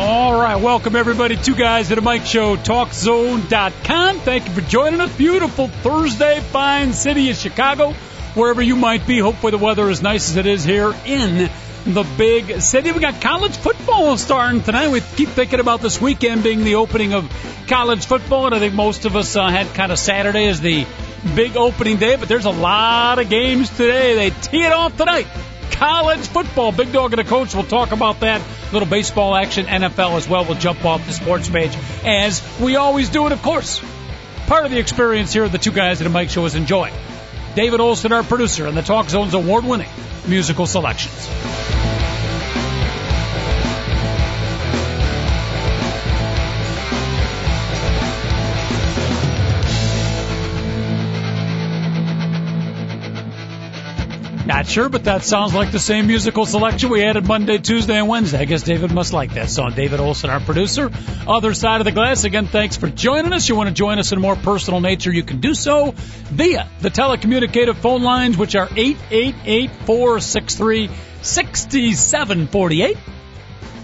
All right, welcome everybody. Two guys at a mic show, talkzone.com. Thank you for joining us. Beautiful Thursday, fine city of Chicago, wherever you might be. Hopefully the weather is nice as it is here in the big city. We got college football starting tonight. We keep thinking about this weekend being the opening of college football, and I think most of us uh, had kind of Saturday as the big opening day, but there's a lot of games today. They tee it off tonight college football. Big Dog and the Coach will talk about that. Little baseball action, NFL as well. We'll jump off the sports page as we always do. And of course, part of the experience here at the Two Guys at a Mic Show is enjoying David Olson, our producer, and the Talk Zone's award winning musical selections. Sure, but that sounds like the same musical selection we added Monday, Tuesday, and Wednesday. I guess David must like that song. David Olson, our producer. Other side of the glass. Again, thanks for joining us. You want to join us in a more personal nature, you can do so via the telecommunicative phone lines, which are 888-463-6748.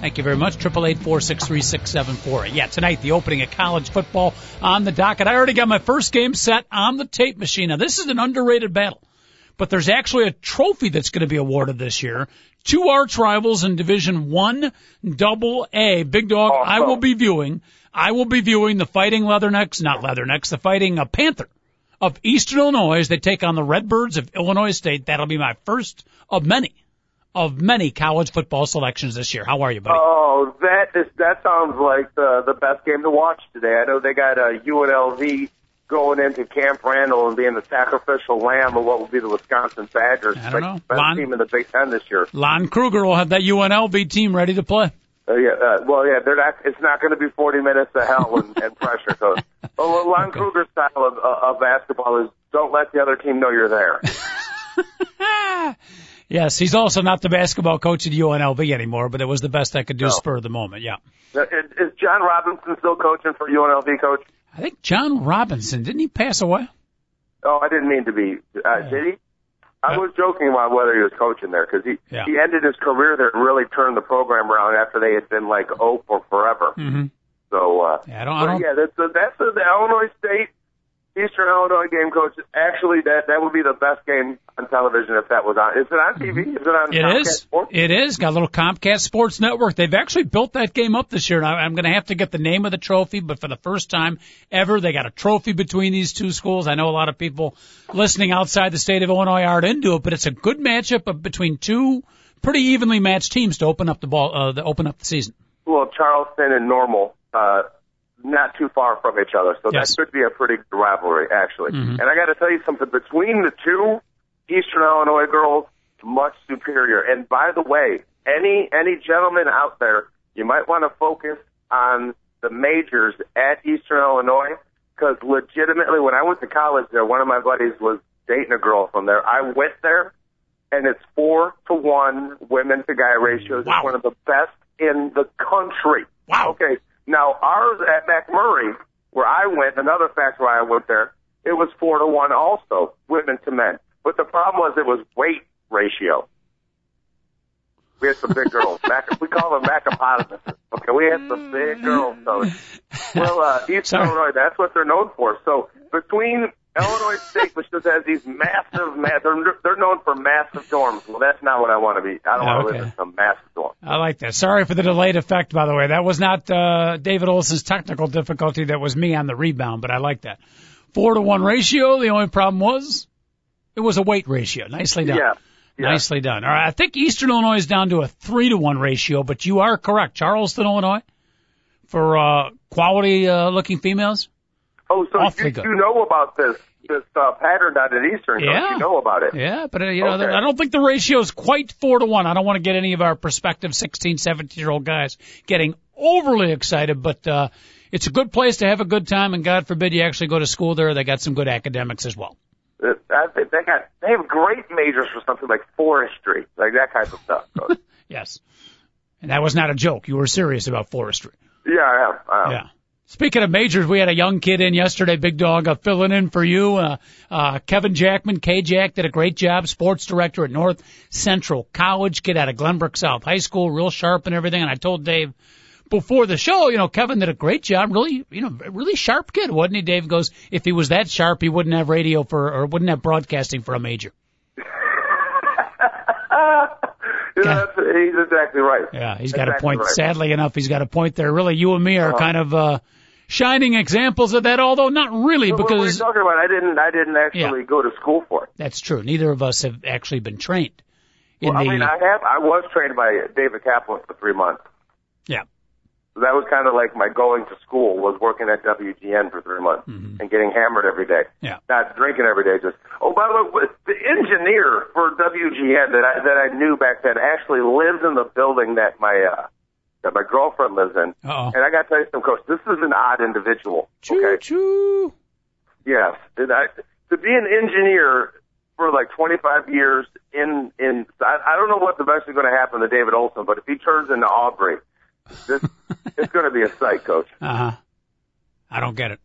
Thank you very much. Triple eight four six three six seven four eight. Yeah, tonight the opening of college football on the docket. I already got my first game set on the tape machine. Now this is an underrated battle but there's actually a trophy that's going to be awarded this year. Two arch rivals in Division One, Double A. Big Dog, awesome. I will be viewing. I will be viewing the Fighting Leathernecks, not Leathernecks, the Fighting uh, Panther of Eastern Illinois as they take on the Redbirds of Illinois State. That'll be my first of many of many college football selections this year. How are you, buddy? Oh, that is that sounds like the the best game to watch today. I know they got a UNLV going into Camp Randall and being the sacrificial lamb of what will be the Wisconsin Badgers. I don't know. Best Lon, team in the Big Ten this year. Lon Kruger will have that UNLV team ready to play. Uh, yeah, uh, well, yeah, they're not. It's not going to be 40 minutes of hell and, and pressure. So, well, Lon okay. Kruger's style of, uh, of basketball is don't let the other team know you're there. yes, he's also not the basketball coach at UNLV anymore, but it was the best I could do no. spur of the moment. Yeah. Is, is John Robinson still coaching for UNLV, coach? I think John Robinson didn't he pass away? Oh, I didn't mean to be. Uh, yeah. Did he? I was joking about whether he was coaching there because he yeah. he ended his career there and really turned the program around after they had been like oh for forever. Mm-hmm. So uh, yeah, I don't, I don't... yeah, that's a, that's a, the Illinois State Eastern Illinois game, coach. Actually, that that would be the best game on television if that was on. Is it on TV? Mm-hmm. Is it on? It Comcast is. Sports? It is. Got a little Comcast Sports Network. They've actually built that game up this year. And I'm going to have to get the name of the trophy, but for the first time ever, they got a trophy between these two schools. I know a lot of people listening outside the state of Illinois aren't into it, but it's a good matchup between two pretty evenly matched teams to open up the ball, uh, to open up the season. Well, Charleston and Normal. Uh, not too far from each other. So yes. that could be a pretty good rivalry, actually. Mm-hmm. And I got to tell you something. Between the two Eastern Illinois girls, much superior. And by the way, any any gentleman out there, you might want to focus on the majors at Eastern Illinois because legitimately, when I went to college there, one of my buddies was dating a girl from there. I went there, and it's four to one women to guy ratios. Wow. It's one of the best in the country. Wow. Okay. Now ours at MacMurray, where I went, another factor why I went there, it was four to one also, women to men. But the problem was it was weight ratio. We had some big girls. Mac, we call them macapotamuses. Okay, we had some big girls. So, well, uh, East Sorry. Illinois, that's what they're known for. So between Illinois State, which just has these massive, ma- they're, they're known for massive dorms. Well, that's not what I want to be. I don't want to Okay. live in some massive dorm. I like that. Sorry for the delayed effect, by the way. That was not uh, David Olson's technical difficulty. That was me on the rebound, but I like that. Four to one ratio. The only problem was it was a weight ratio. Nicely done. Yeah. Yeah. Nicely done. All right. I think Eastern Illinois is down to a three to one ratio, but you are correct. Charleston, Illinois, for uh, quality uh, looking females. Oh, so Awfully you, good. you know about this this uh, pattern down at Eastern? don't Yeah. You know about it. Yeah, but uh, you know, Okay. I don't think the ratio is quite four to one. I don't want to get any of our prospective 16, 17 year old guys getting overly excited, but uh, it's a good place to have a good time, and God forbid you actually go to school there. They got some good academics as well. Uh, I think they got they have great majors for something like forestry, like that kind of stuff. Yes. And that was not a joke. You were serious about forestry. yeah, I am. I am. Yeah. Speaking of majors, we had a young kid in yesterday, Big Dog, uh, filling in for you. Uh, uh, Kevin Jackman, K-Jack, did a great job, sports director at North Central College, kid out of Glenbrook South High School, real sharp and everything. And I told Dave before the show, you know, Kevin did a great job, really, you know, really sharp kid, wasn't he? Dave goes, if he was that sharp, he wouldn't have radio for, or wouldn't have broadcasting for a major. Yeah, he's exactly right. Yeah, he's got a point. right. Sadly enough, he's got a point there. Really, you and me are Uh-huh. kind of, uh, shining examples of that, although not really What, what are you because talking about? I didn't. I didn't actually go to school for it. That's true. Neither of us have actually been trained in Well, I the. mean, I have. I was trained by David Kaplan for three months. yeah, So that was kind of like my going to school was working at WGN for three months and getting hammered every day. Mm-hmm. Yeah. Not drinking every day. Just oh, by the way, the engineer for WGN that I that I knew back then actually lives in the building that my uh, that my girlfriend lives in. Uh-oh. And I got to tell you something, Coach. This is an odd individual. choo okay. choo. Yes. And I, to be an engineer for like 25 years in, in, I, I don't know what's eventually going to happen to David Olson, but if he turns into Aubrey, this, it's going to be a sight, coach. Uh huh. I don't get it.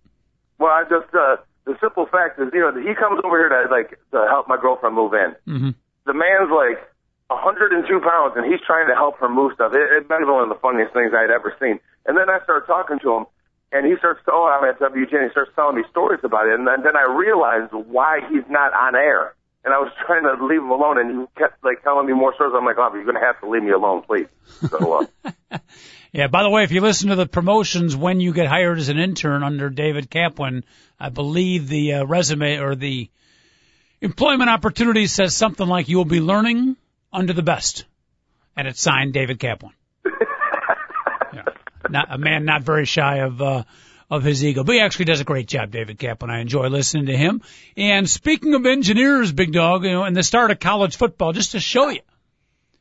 Well, I just, uh, the simple fact is, you know, he comes over here to like, to help my girlfriend move in. Mm-hmm. The man's like 102 pounds and he's trying to help her move stuff. It, it's been one of the funniest things I'd ever seen. And then I start talking to him and he starts, oh, I'm at WGN. He starts telling me stories about it. And then, then I realized why he's not on air. And I was trying to leave him alone, and he kept like telling me more stories. I'm like, oh, you're going to have to leave me alone, please. So, uh, Yeah. By the way, if you listen to the promotions when you get hired as an intern under David Kaplan, I believe the uh, resume or the employment opportunity says something like you will be learning under the best, and it's signed David Kaplan. yeah. Not a man not very shy of uh, of his ego, but he actually does a great job, David Kaplan. I enjoy listening to him. And speaking of engineers, big dog, you know, and the start of college football, just to show you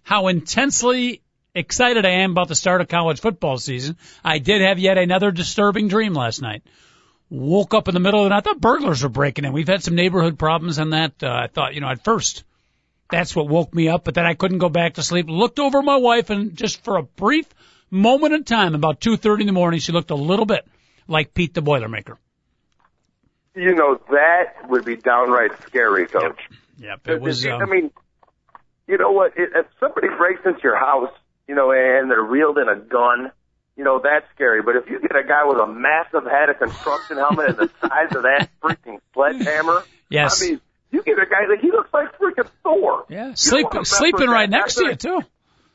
how intensely excited I am about the start of college football season. I did have yet another disturbing dream last night. Woke up in the middle of the night. I thought burglars were breaking in. We've had some neighborhood problems on that. Uh, I thought, you know, at first that's what woke me up, but then I couldn't go back to sleep. Looked over my wife and just for a brief moment in time, about 2.30 in the morning, she looked a little bit like Pete the Boilermaker. you know, that would be downright scary, coach. Yep, it was, I um, mean, you know what? If somebody breaks into your house, you know, and they're reeled in a gun, you know, that's scary. But if you get a guy with a massive head, a construction helmet, and the size of that freaking sledgehammer, Yes. I mean, you get a guy that he looks like freaking Thor. yeah, sleep, don't wanna mess sleeping right next to you too.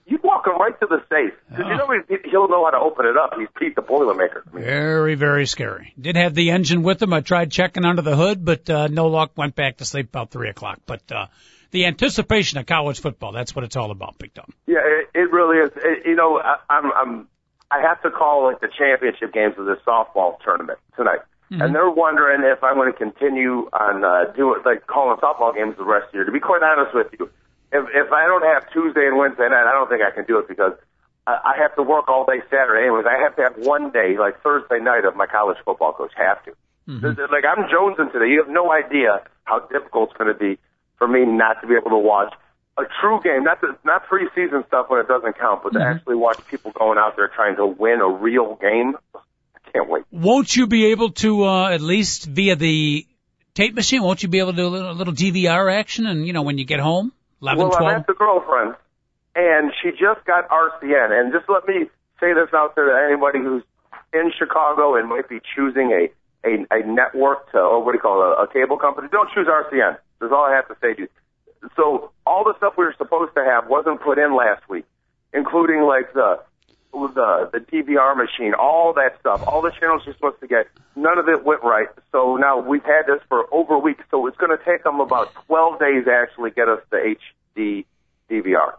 You'd walk him right to the safe because you know he- he'll know how to open it up. He's Pete the Boilermaker. I mean, Very, very scary. Did have the engine with him. I tried checking under the hood, but uh, no luck. Went back to sleep about three o'clock. But uh, the anticipation of college football—that's what it's all about, Big Dog. Yeah, it, it really is. It, you know, I, I'm, I'm, I have to call like the championship games of the softball tournament tonight, and they're wondering if I'm going to continue on uh, doing like calling softball games the rest of the year. To be quite honest with you, if if I don't have Tuesday and Wednesday night, I don't think I can do it because I, I have to work all day Saturday. Anyways, I have to have one day like Thursday night of my college football coach. Have to. Th- Like I'm jonesing today. You have no idea how difficult it's going to be for me not to be able to watch a true game, not the, not preseason stuff when it doesn't count, but to actually watch people going out there trying to win a real game. I can't wait. Won't you be able to uh, at least via the tape machine? Won't you be able to do a little, a little DVR action? And you know, when you get home, eleven, well, I'm twelve. at the girlfriend, and she just got RCN. And just let me say this out there to anybody who's in Chicago and might be choosing a a, a network to, or what do you call it, a, a cable company. Don't choose RCN. That's all I have to say to you. So all the stuff we were supposed to have wasn't put in last week, including like the the the DVR machine, all that stuff, all the channels you're supposed to get. None of it went right. So now we've had this for over a week. So it's going to take them about 12 days to actually get us the HD DVR.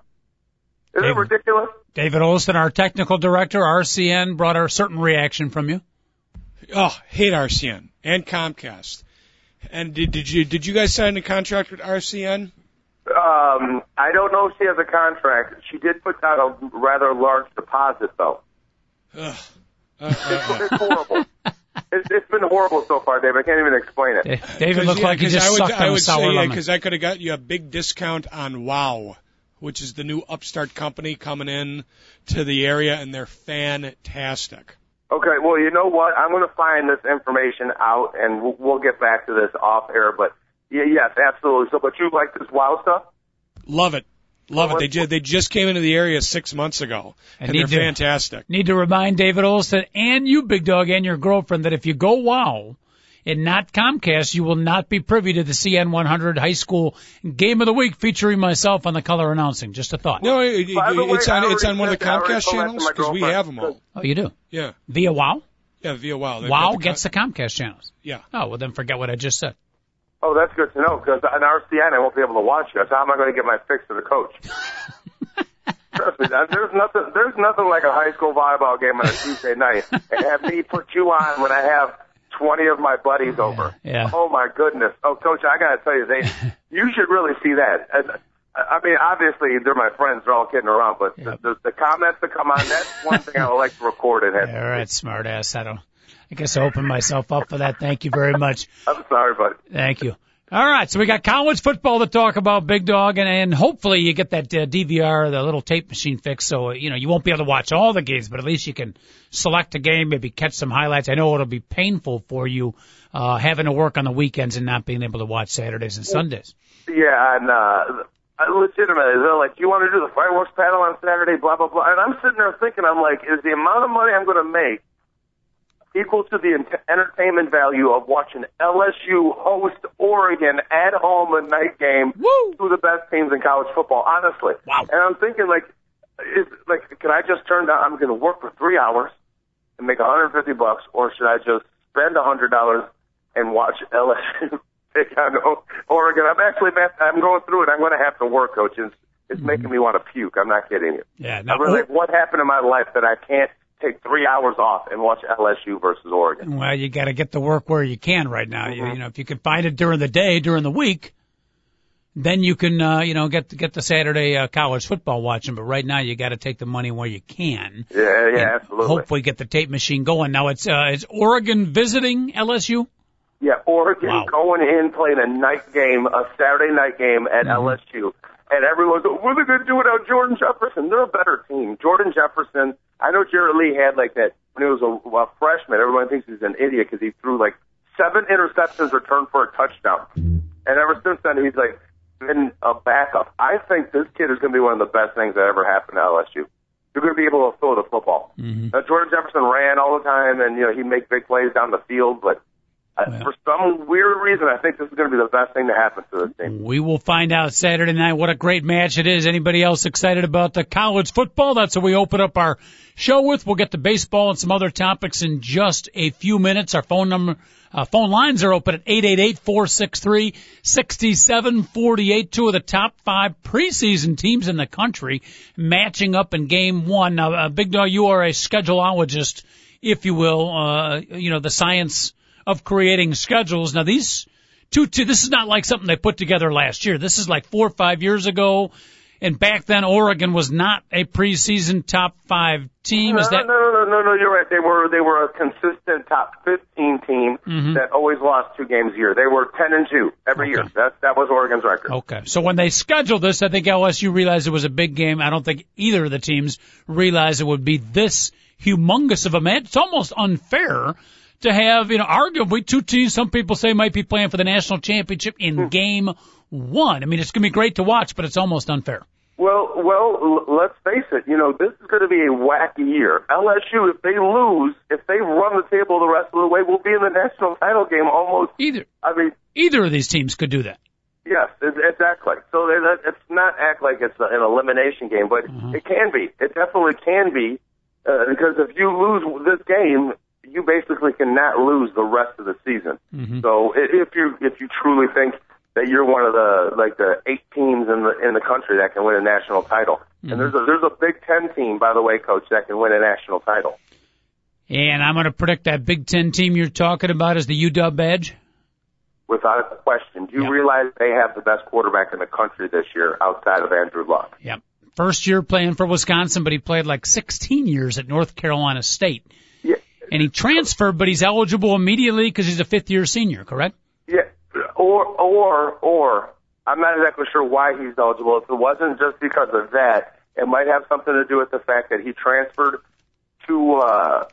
Is it David. ridiculous? David Olson, our technical director, RCN, brought a certain reaction from you. Oh, hate RCN and Comcast. And did, did you did you guys sign a contract with RCN? Um, I don't know if she has a contract. She did put down a rather large deposit, though. Ugh. Uh, uh, It's horrible. It's, it's been horrible so far, Dave. I can't even explain it. Da- David looked like he just I would, sucked I on would sour say, yeah, lemon. because I could have got you a big discount on Wow, which is the new upstart company coming in to the area, and they're fantastic. Okay, well, you know what? I'm going to find this information out, and we'll, we'll get back to this off air. But yeah, yes, absolutely. So, but you like this WoW stuff? Love it. Love it. They just, they just came into the area six months ago, I and they're to- fantastic. Need to remind David Olson and you, Big Dog, and your girlfriend that if you go WOW and not Comcast, you will not be privy to the CN100 High School Game of the Week featuring myself on the color announcing. Just a thought. No, it, it- way, it's on it's on one of the said- I already Comcast told that to channels because we have them all. Oh, you do? Yeah, Via WOW? yeah, via Wow. They've WOW the gets the Comcast channels. Yeah. Oh, well then forget what I just said. Oh, that's good to know because on RCN I won't be able to watch you. So how am I going to get my fix to the coach? Trust me, there's nothing. There's nothing like a high school volleyball game on a Tuesday night and have me put you on when I have 20 of my buddies over. yeah. Oh my goodness. Oh, coach, I got to tell you, they you should really see that. And, I mean, obviously they're my friends. They're all kidding around, but Yep. the, the, the comments that come on, that's one thing I would like to record and have. All right, smart ass. I don't. I guess I opened myself up for that. Thank you very much. I'm sorry, but Thank you. All right, so we got college football to talk about, Big Dog, and, and hopefully you get that uh, DVR, the little tape machine fixed, so uh, you know you won't be able to watch all the games, but at least you can select a game, maybe catch some highlights. I know it'll be painful for you uh, having to work on the weekends and not being able to watch Saturdays and Sundays. Yeah, and uh, I legitimately, they're like, "Do "You want to do the fireworks paddle on Saturday?" Blah blah blah. And I'm sitting there thinking, I'm like, is the amount of money I'm going to make equal to the ent- entertainment value of watching LSU host Oregon at home a night game? Woo! Two of the best teams in college football, honestly. Wow. And I'm thinking, like, is like, can I just turn down? I'm going to work for three hours and make 150 bucks, or should I just spend a hundred dollars and watch LSU take on Oregon? I'm actually, I'm going through it. I'm going to have to work, coach. It's, it's mm-hmm. making me want to puke. I'm not kidding you. Yeah, now, I'm really like, what happened in my life that I can't take three hours off and watch LSU versus Oregon? well, you got to get the work where you can right now. You, you know, if you can find it during the day, during the week, then you can, uh, you know, get get the Saturday uh, college football watching. But right now, you got to take the money where you can. Yeah, yeah, absolutely. Hopefully, get the tape machine going. Now it's uh, it's Oregon visiting LSU. Yeah, Oregon Wow. going in playing a night game, a Saturday night game at Mm-hmm. LSU, and everyone's "What are they going to do without Jordan Jefferson? They're a better team." Jordan Jefferson. I know Jarrett Lee had like that when he was a, a freshman. Everyone thinks he's an idiot because he threw like seven interceptions returned for a touchdown, and ever since then he's like been a backup. I think this kid is going to be one of the best things that ever happened to LSU. You're going to be able to throw the football. Mm-hmm. Now, Jordan Jefferson ran all the time, and you know he'd make big plays down the field, but Well. for some weird reason, I think this is going to be the best thing to happen to this team. We will find out Saturday night what a great match it is. Anybody else excited about the college football? That's what we open up our show with. We'll get to baseball and some other topics in just a few minutes. Our phone number, uh, phone lines are open at 888-463-6748. Two of the top five preseason teams in the country matching up in game one. Now, uh, Big Dog, you are a scheduleologist, if you will, uh, you know, the science of creating schedules. Now these two, two, this is not like something they put together last year. This is like four or five years ago. And back then, Oregon was not a preseason top five team. Is no, that no, no, no, no, no, you're right. They were they were a consistent top 15 team Mm-hmm. that always lost two games a year. They were 10 and two every year. That that was Oregon's record. okay? So when they scheduled this, I think LSU realized it was a big game. I don't think either of the teams realized it would be this humongous of a match. It's almost unfair to have, you know, arguably two teams. Some people say might be playing for the national championship in game one. I mean, it's going to be great to watch, but it's almost unfair. Well, well, let's face it. You know, this is going to be a wacky year. LSU, if they lose, if they run the table the rest of the way, will be in the national title game almost. Either I mean, either of these teams could do that. Yes, exactly. So it's not act like it's an elimination game, but it can be. It definitely can be uh, because if you lose this game, you basically cannot lose the rest of the season. Mm-hmm. So if you if you truly think that you're one of the like the eight teams in the in the country that can win a national title, and mm-hmm. there's a there's a Big Ten team, by the way, coach, that can win a national title. And I'm going to predict that Big Ten team you're talking about is the UW Edge. Without a question. Do you Yeah. realize they have the best quarterback in the country this year outside of Andrew Luck? Yep. First year playing for Wisconsin, but he played like 16 years at North Carolina State. And he transferred, but he's eligible immediately because he's a fifth year senior, correct? Yeah, or or or I'm not exactly sure why he's eligible. If it wasn't just because of that, it might have something to do with the fact that he transferred to uh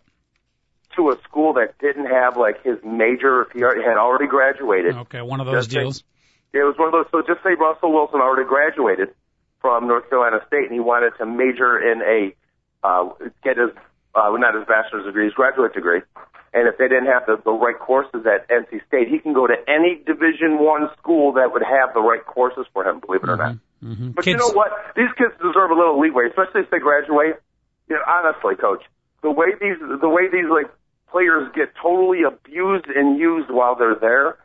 to a school that didn't have like his major if he had already graduated. Okay, one of those Just deals. Say, it was one of those. So just say Russell Wilson already graduated from North Carolina State, and he wanted to major in a uh, get his uh, not his bachelor's degree, his graduate degree. And if they didn't have the, the right courses at NC State, he can go to any Division One school that would have the right courses for him. Believe it or not. Mm-hmm. But Kids, you know what? These kids deserve a little leeway, especially if they graduate. You know, honestly, coach, the way these the way these like players get totally abused and used while they're there.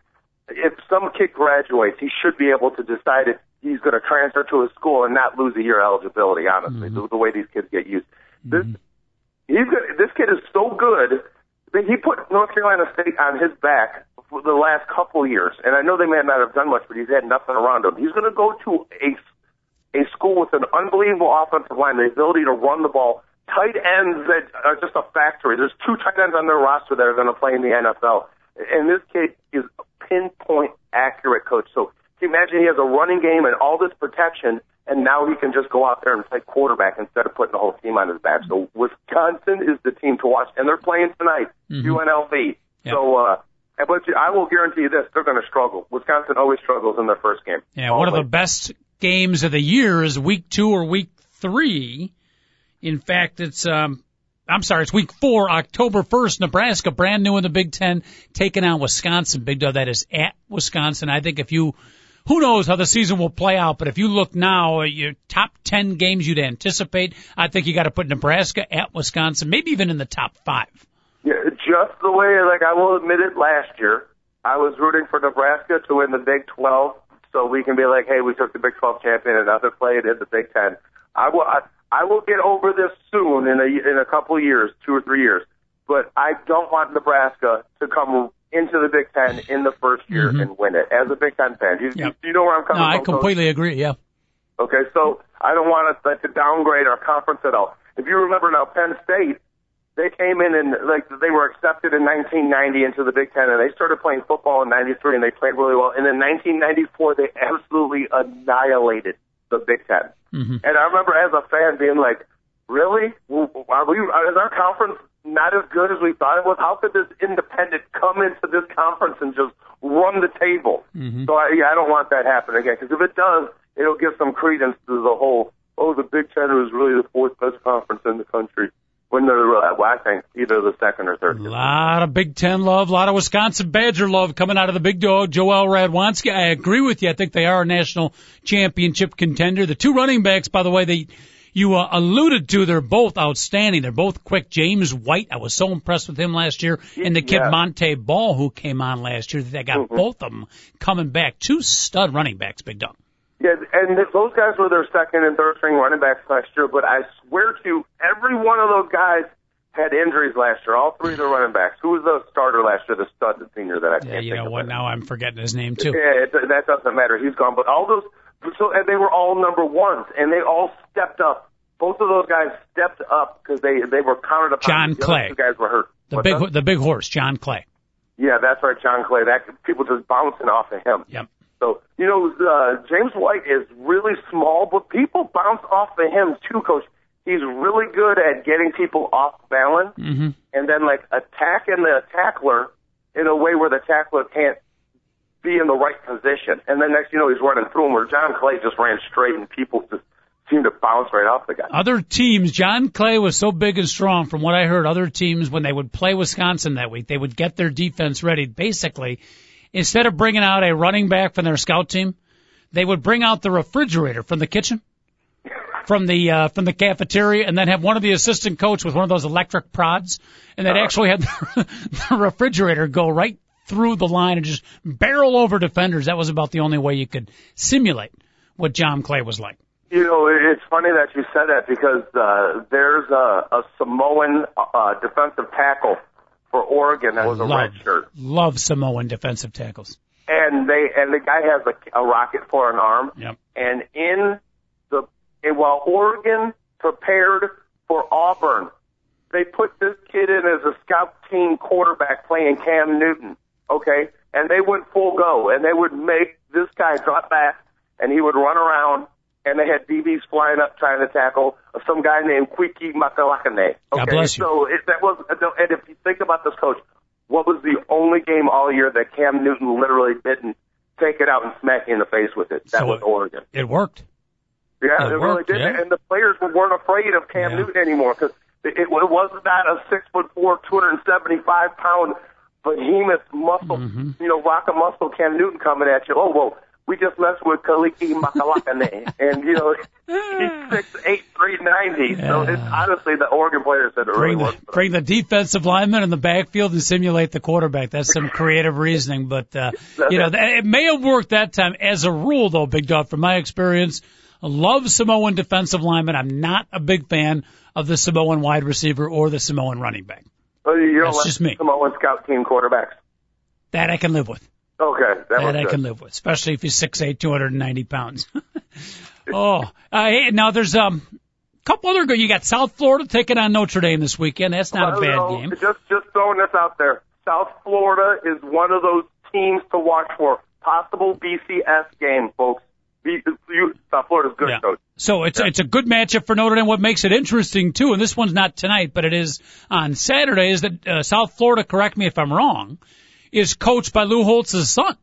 If some kid graduates, he should be able to decide if he's going to transfer to a school and not lose a year eligibility. Honestly, the, the way these kids get used. This he's got, this kid is so good that he put North Carolina State on his back for the last couple years. And I know they may not have done much, but he's had nothing around him. He's going to go to a a school with an unbelievable offensive line, the ability to run the ball, tight ends that are just a factory. There's two tight ends on their roster that are going to play in the NFL. And this kid is pinpoint accurate coach. So can you imagine he has a running game and all this protection, and now he can just go out there and play quarterback instead of putting the whole team on his back. So Wisconsin is the team to watch, and they're playing tonight, UNLV. Yep. So, uh, but I will guarantee you this: they're going to struggle. Wisconsin always struggles in their first game. Yeah, one of the best games of the year is week two or week three. In fact, it's um, I'm sorry, it's week four, October 1st, Nebraska, brand new in the Big Ten, taking on Wisconsin. Big Dog, that is at Wisconsin. I think if you, who knows how the season will play out, but if you look now, your top 10 games you'd anticipate, I think you got to put Nebraska at Wisconsin, maybe even in the top five. Yeah, just the way, like I will admit it, last year I was rooting for Nebraska to win the Big 12, so we can be like, hey, we took the Big 12 champion and now they're playing in the Big 10. I will, I, I will get over this soon in a in a couple years, two or three years. But I don't want Nebraska to come into the Big Ten in the first year and win it. As a Big Ten fan, you, Yep. you know where I'm coming No, I from. Coach? completely agree. Yeah. Okay, so I don't want us like, to downgrade our conference at all. If you remember now, Penn State, they came in and like they were accepted in 1990 into the Big Ten, and they started playing football in '93, and they played really well. And in 1994, they absolutely annihilated the Big 10 Mm-hmm. And I remember as a fan being like, "Really? Are we? Is our conference not as good as we thought it was? How could this independent come into this conference and just run the table?" So I, yeah, I don't want that happening again because if it does, it'll give some credence to the whole. Oh, the Big Ten is really the fourth best conference in the country. When they're, uh, well, I think either the second or third. A lot of Big Ten love, a lot of Wisconsin Badger love coming out of the big dog, Joel Radwanski. I agree with you. I think they are a national championship contender. The two running backs, by the way, they you uh, alluded to, they're both outstanding. They're both quick. James White, I was so impressed with him last year, and the kid Yeah. Montee Ball who came on last year. They got both of them coming back. Two stud running backs, Big Dog. Yeah, and th- those guys were their second and third string running backs last year, but I swear to you, every one of those guys had injuries last year. All three of the running backs. Who was the starter last year, the stud, the senior that I can't Yeah, you know what? Now I'm forgetting his name too. Yeah, it, that doesn't matter. He's gone. But all those, so and they were all number ones, and they all stepped up. Both of those guys stepped up because they they were counted upon. John The Clay. Two guys were hurt. The What's big, that? the big horse, John Clay. Yeah, that's right, John Clay. That people just bouncing off of him. Yep. So you know, uh, James White is really small, but people bounce off of him too, Coach. He's really good at getting people off balance, hmm and then like attacking the tackler in a way where the tackler can't be in the right position. And then next, you know, he's running through him. Where John Clay just ran straight, and people just seemed to bounce right off the guy. Other teams, John Clay was so big and strong. From what I heard, other teams when they would play Wisconsin that week, they would get their defense ready. Basically, instead of bringing out a running back from their scout team, they would bring out the refrigerator from the kitchen, from the uh, from the cafeteria, and then have one of the assistant coach with one of those electric prods, and they'd actually have the, the refrigerator go right through the line and just barrel over defenders. That was about the only way you could simulate what John Clay was like. You know, it's funny that you said that because uh, there's a, a Samoan uh, defensive tackle for Oregon that was a love, red shirt, love Samoan defensive tackles. and they and the guy has a, a rocket for an arm. Yep. And in the and while Oregon prepared for Auburn, they put this kid in as a scout team quarterback playing Cam Newton, okay? And they went full go, and they would make this guy drop back, and he would run around, and they had DBs flying up trying to tackle some guy named Kwiki Makalakane. Okay? God bless you. So it, that was, and if you think about this coach, what was the only game all year that Cam Newton literally didn't take it out and smack you in the face with it? That So was Oregon. It worked. Yeah, It it, really did, yeah. and the players weren't afraid of Cam Yeah. Newton anymore because it, it was not a six foot four, two hundred and seventy five pound behemoth muscle, Mm-hmm. you know, rock a muscle Cam Newton coming at you. Oh well, we just messed with Kaliki Makalakane, and you know he's six eight, three ninety. So it's honestly the Oregon players that are really Bring the, bring the defensive lineman in the backfield and simulate the quarterback. That's some creative reasoning, but uh, you know it may have worked that time. As a rule, though, Big Dog, from my experience, I love Samoan defensive linemen. I'm not a big fan of the Samoan wide receiver or the Samoan running back. So you don't That's just me. Samoan scout team quarterbacks. That I can live with. Okay, that, That I good. can live with, especially if he's six eight, two hundred and ninety pounds. oh, uh, hey, now there's um, a couple other good. You got South Florida taking on Notre Dame this weekend. That's not a Well, bad no, game. Just just throwing this out there. South Florida is one of those teams to watch for. Possible BCS game, folks. B, you, South Florida's good, Yeah. coach. So it's it's a good matchup for Notre Dame. What makes it interesting too, and this one's not tonight, but it is on Saturday, is that uh, South Florida. Correct me if I'm wrong. Is coached by Lou Holtz's son.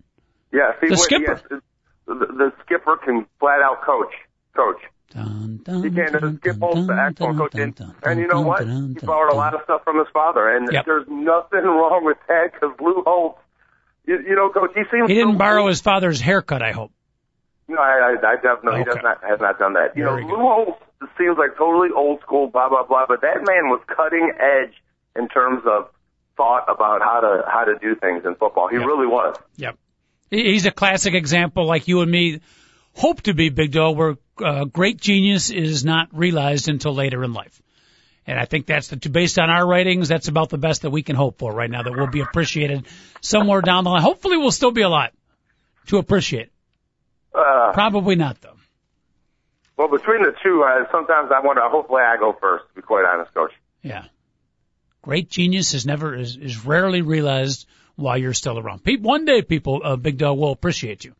Yeah, see, The what- skipper. yes, the, the skipper can flat out coach. Coach. Dun, dun, He can. dun, skip dun, the excellent coach. And, and you know what? He borrowed a lot of stuff from his father, and Yep. there's nothing wrong with that because Lou Holtz, you, you know, coach, he seems He didn't so borrow his father's haircut. I hope. No, I, I, I definitely he Okay. does not has not done that. You Very know, good. Lou Holtz seems like totally old school, blah blah blah, but that man was cutting edge in terms of thought about how to how to do things in football. He Yep. really was. Yep. He's a classic example, like you and me hope to be, Big Dog, where uh, great genius is not realized until later in life. And I think that's the, based on our ratings, that's about the best that we can hope for right now, that will be appreciated somewhere down the line. Hopefully we'll still be alive to appreciate. Uh, Probably not though. well, between the two, uh, sometimes I wonder. Hopefully, I go first. To be quite honest, coach. Yeah. Great genius is never, is, is rarely realized while you're still around. Pe- one day people, uh, Big Dog will appreciate you.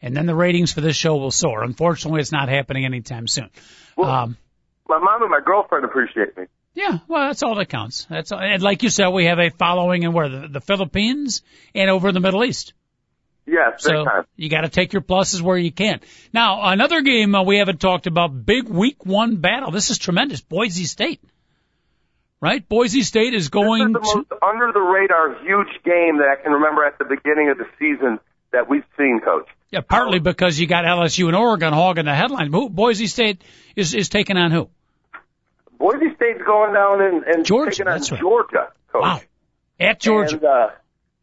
And then the ratings for this show will soar. Unfortunately, it's not happening anytime soon. Um, My mom and my girlfriend appreciate me. Yeah, well, that's all that counts. That's all. and like you said, we have a following in where the, the Philippines and over in the Middle East. Yes, So time. you got to take your pluses where you can. Now, another game uh, we haven't talked about: big Week One battle. This is tremendous. Boise State, right? Boise State is This going is the to. most under the radar huge game that I can remember at the beginning of the season that we've seen, coach. Yeah, partly because you got LSU and Oregon hogging the headline. Boise State is is taking on who? Boise State's going down and, and Georgia, taking on right. Georgia, coach. Wow, at Georgia. And, uh,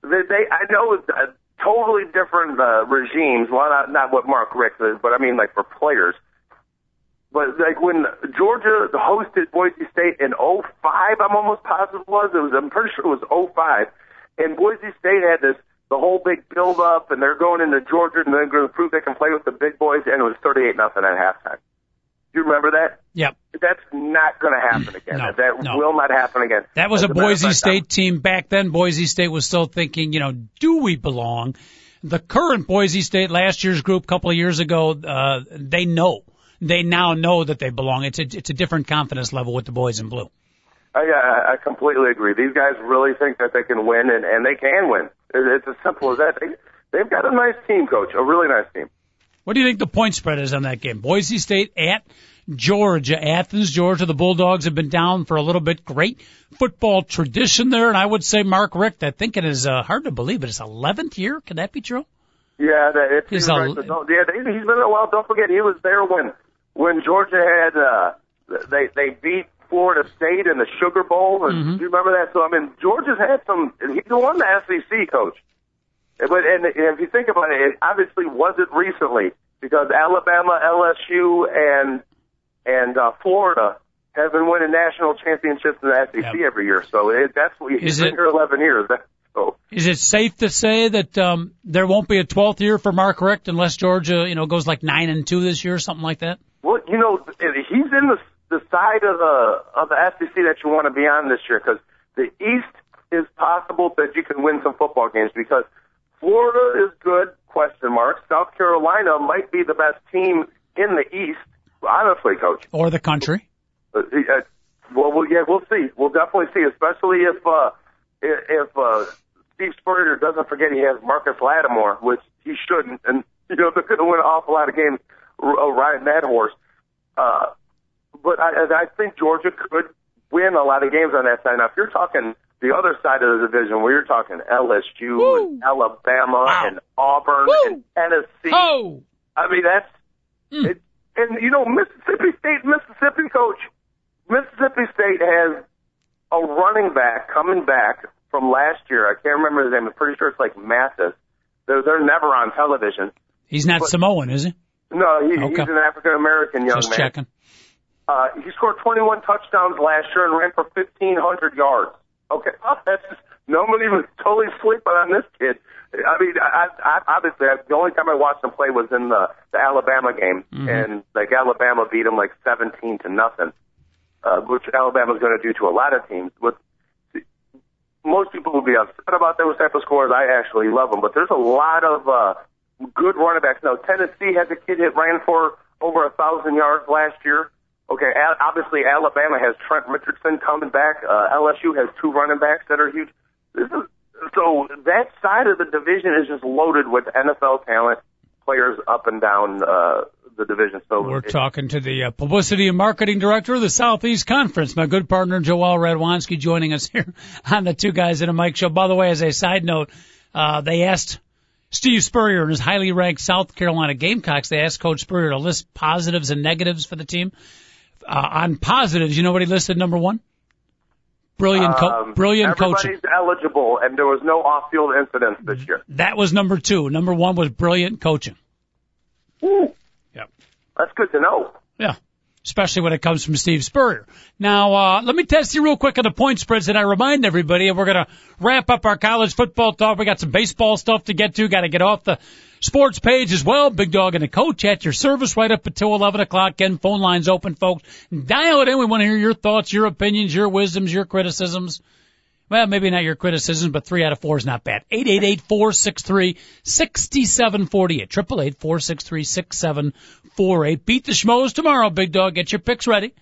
they, they, I know uh, totally different uh, regimes. Well, not, not what Mark Richt is, but I mean like for players. But like when Georgia hosted Boise State in '05, I'm almost positive it was. It was. I'm pretty sure it was '05, and Boise State had this the whole big build up, and they're going into Georgia, and they're going to prove they can play with the big boys, and it was 38 nothing at halftime. Do you remember that? Yep. That's not going to happen again. No, that no. will not happen again. That was As a Boise fact, State team back then. Boise State was still thinking, you know, do we belong? The current Boise State last year's group, a couple of years ago, uh, they know. They now know that they belong. It's a, it's a different confidence level with the boys in blue. I, I I completely agree. These guys really think that they can win, and, and they can win. It's as simple as that. They, they've got a nice team, coach, a really nice team. What do you think the point spread is on that game? Boise State at Georgia, Athens, Georgia. The Bulldogs have been down for a little bit. Great football tradition there, and I would say Mark Richt. I think it is uh, hard to believe, but it's 11th year. Can that be true? Yeah, that, it He's seems a- right. Yeah, he's been there a while. Don't forget, he was there when when Georgia had uh, they they beat Florida State in the Sugar Bowl. And Mm-hmm. Do you remember that? So I mean, Georgia's had some. He won the SEC, coach. But and if you think about it, it obviously wasn't recently because Alabama, LSU, and and uh, Florida have been winning national championships in the SEC Yep. every year. So it, that's what Is he's been it- here 11 years. That, so Is it safe to say that um, there won't be a 12th year for Mark Richt unless Georgia, you know, goes like nine and two this year or something like that? Well, you know, he's in the the side of the of the SEC that you want to be on this year because the East is possible that you can win some football games because Florida is good, question mark. South Carolina might be the best team in the East, honestly, coach. Or the country. Uh, uh, well, well, yeah, we'll see. We'll definitely see, especially if uh, if uh, Steve Spurrier doesn't forget he has Marcus Lattimore, which he shouldn't, and you know they're going to win an awful lot of games uh, riding that horse. Uh, but I, I think Georgia could win a lot of games on that side. Now, if you're talking the other side of the division, where you're talking LSU Woo. and Alabama Wow. and Auburn Woo. and Tennessee, Oh, I mean that's Mm. it, and you know Mississippi State, Mississippi coach, Mississippi State has a running back coming back from last year. I can't remember his name. I'm pretty sure it's like Mathis. They're they're never on television. he's not But- Samoan, is he? No, he, Okay. he's an African American young Just man. checking. Uh, he scored 21 touchdowns last year and ran for 1,500 yards. Okay, just, nobody was totally sleeping on this kid. I mean, I, I, obviously, I, the only time I watched him play was in the, the Alabama game, and like Alabama beat him like 17 to nothing, uh, which Alabama's going to do to a lot of teams. But most people will be upset about those type of scores. I actually love them, but there's a lot of uh, good running backs. Now, Tennessee has a kid that ran for over a thousand yards last year. Okay, obviously Alabama has Trent Richardson coming back. Uh, LSU has two running backs that are huge. This is, so that side of the division is just loaded with NFL talent, players up and down uh, the division. So We're it- talking to the uh, publicity and marketing director of the Southeast Conference, my good partner Joel Radwanski, joining us here on the Two Guys in a Mic show. By the way, as a side note, uh, they asked Steve Spurrier and his highly ranked South Carolina Gamecocks. They asked Coach Spurrier to list positives and negatives for the team. Uh, on positives, you know what he listed number one? Brilliant, co- um, brilliant everybody's coaching. eligible, and there was no off-field incidents this year. That was number two. Number one was brilliant coaching. Ooh, Yep. that's good to know. Yeah. Especially when it comes from Steve Spurrier. Now, uh, let me test you real quick on the point spreads and I remind everybody, and we're going to wrap up our college football talk. We got some baseball stuff to get to. Got to get off the sports page as well. Big Dog and the coach at your service right up until 11 o'clock. Again, phone lines open, folks. Dial it in. We want to hear your thoughts, your opinions, your wisdoms, your criticisms. Well, maybe not your criticisms, but three out of four is not bad. 888-463-6748. 888-463-6748. Beat the schmoes tomorrow, big dog. Get your picks ready.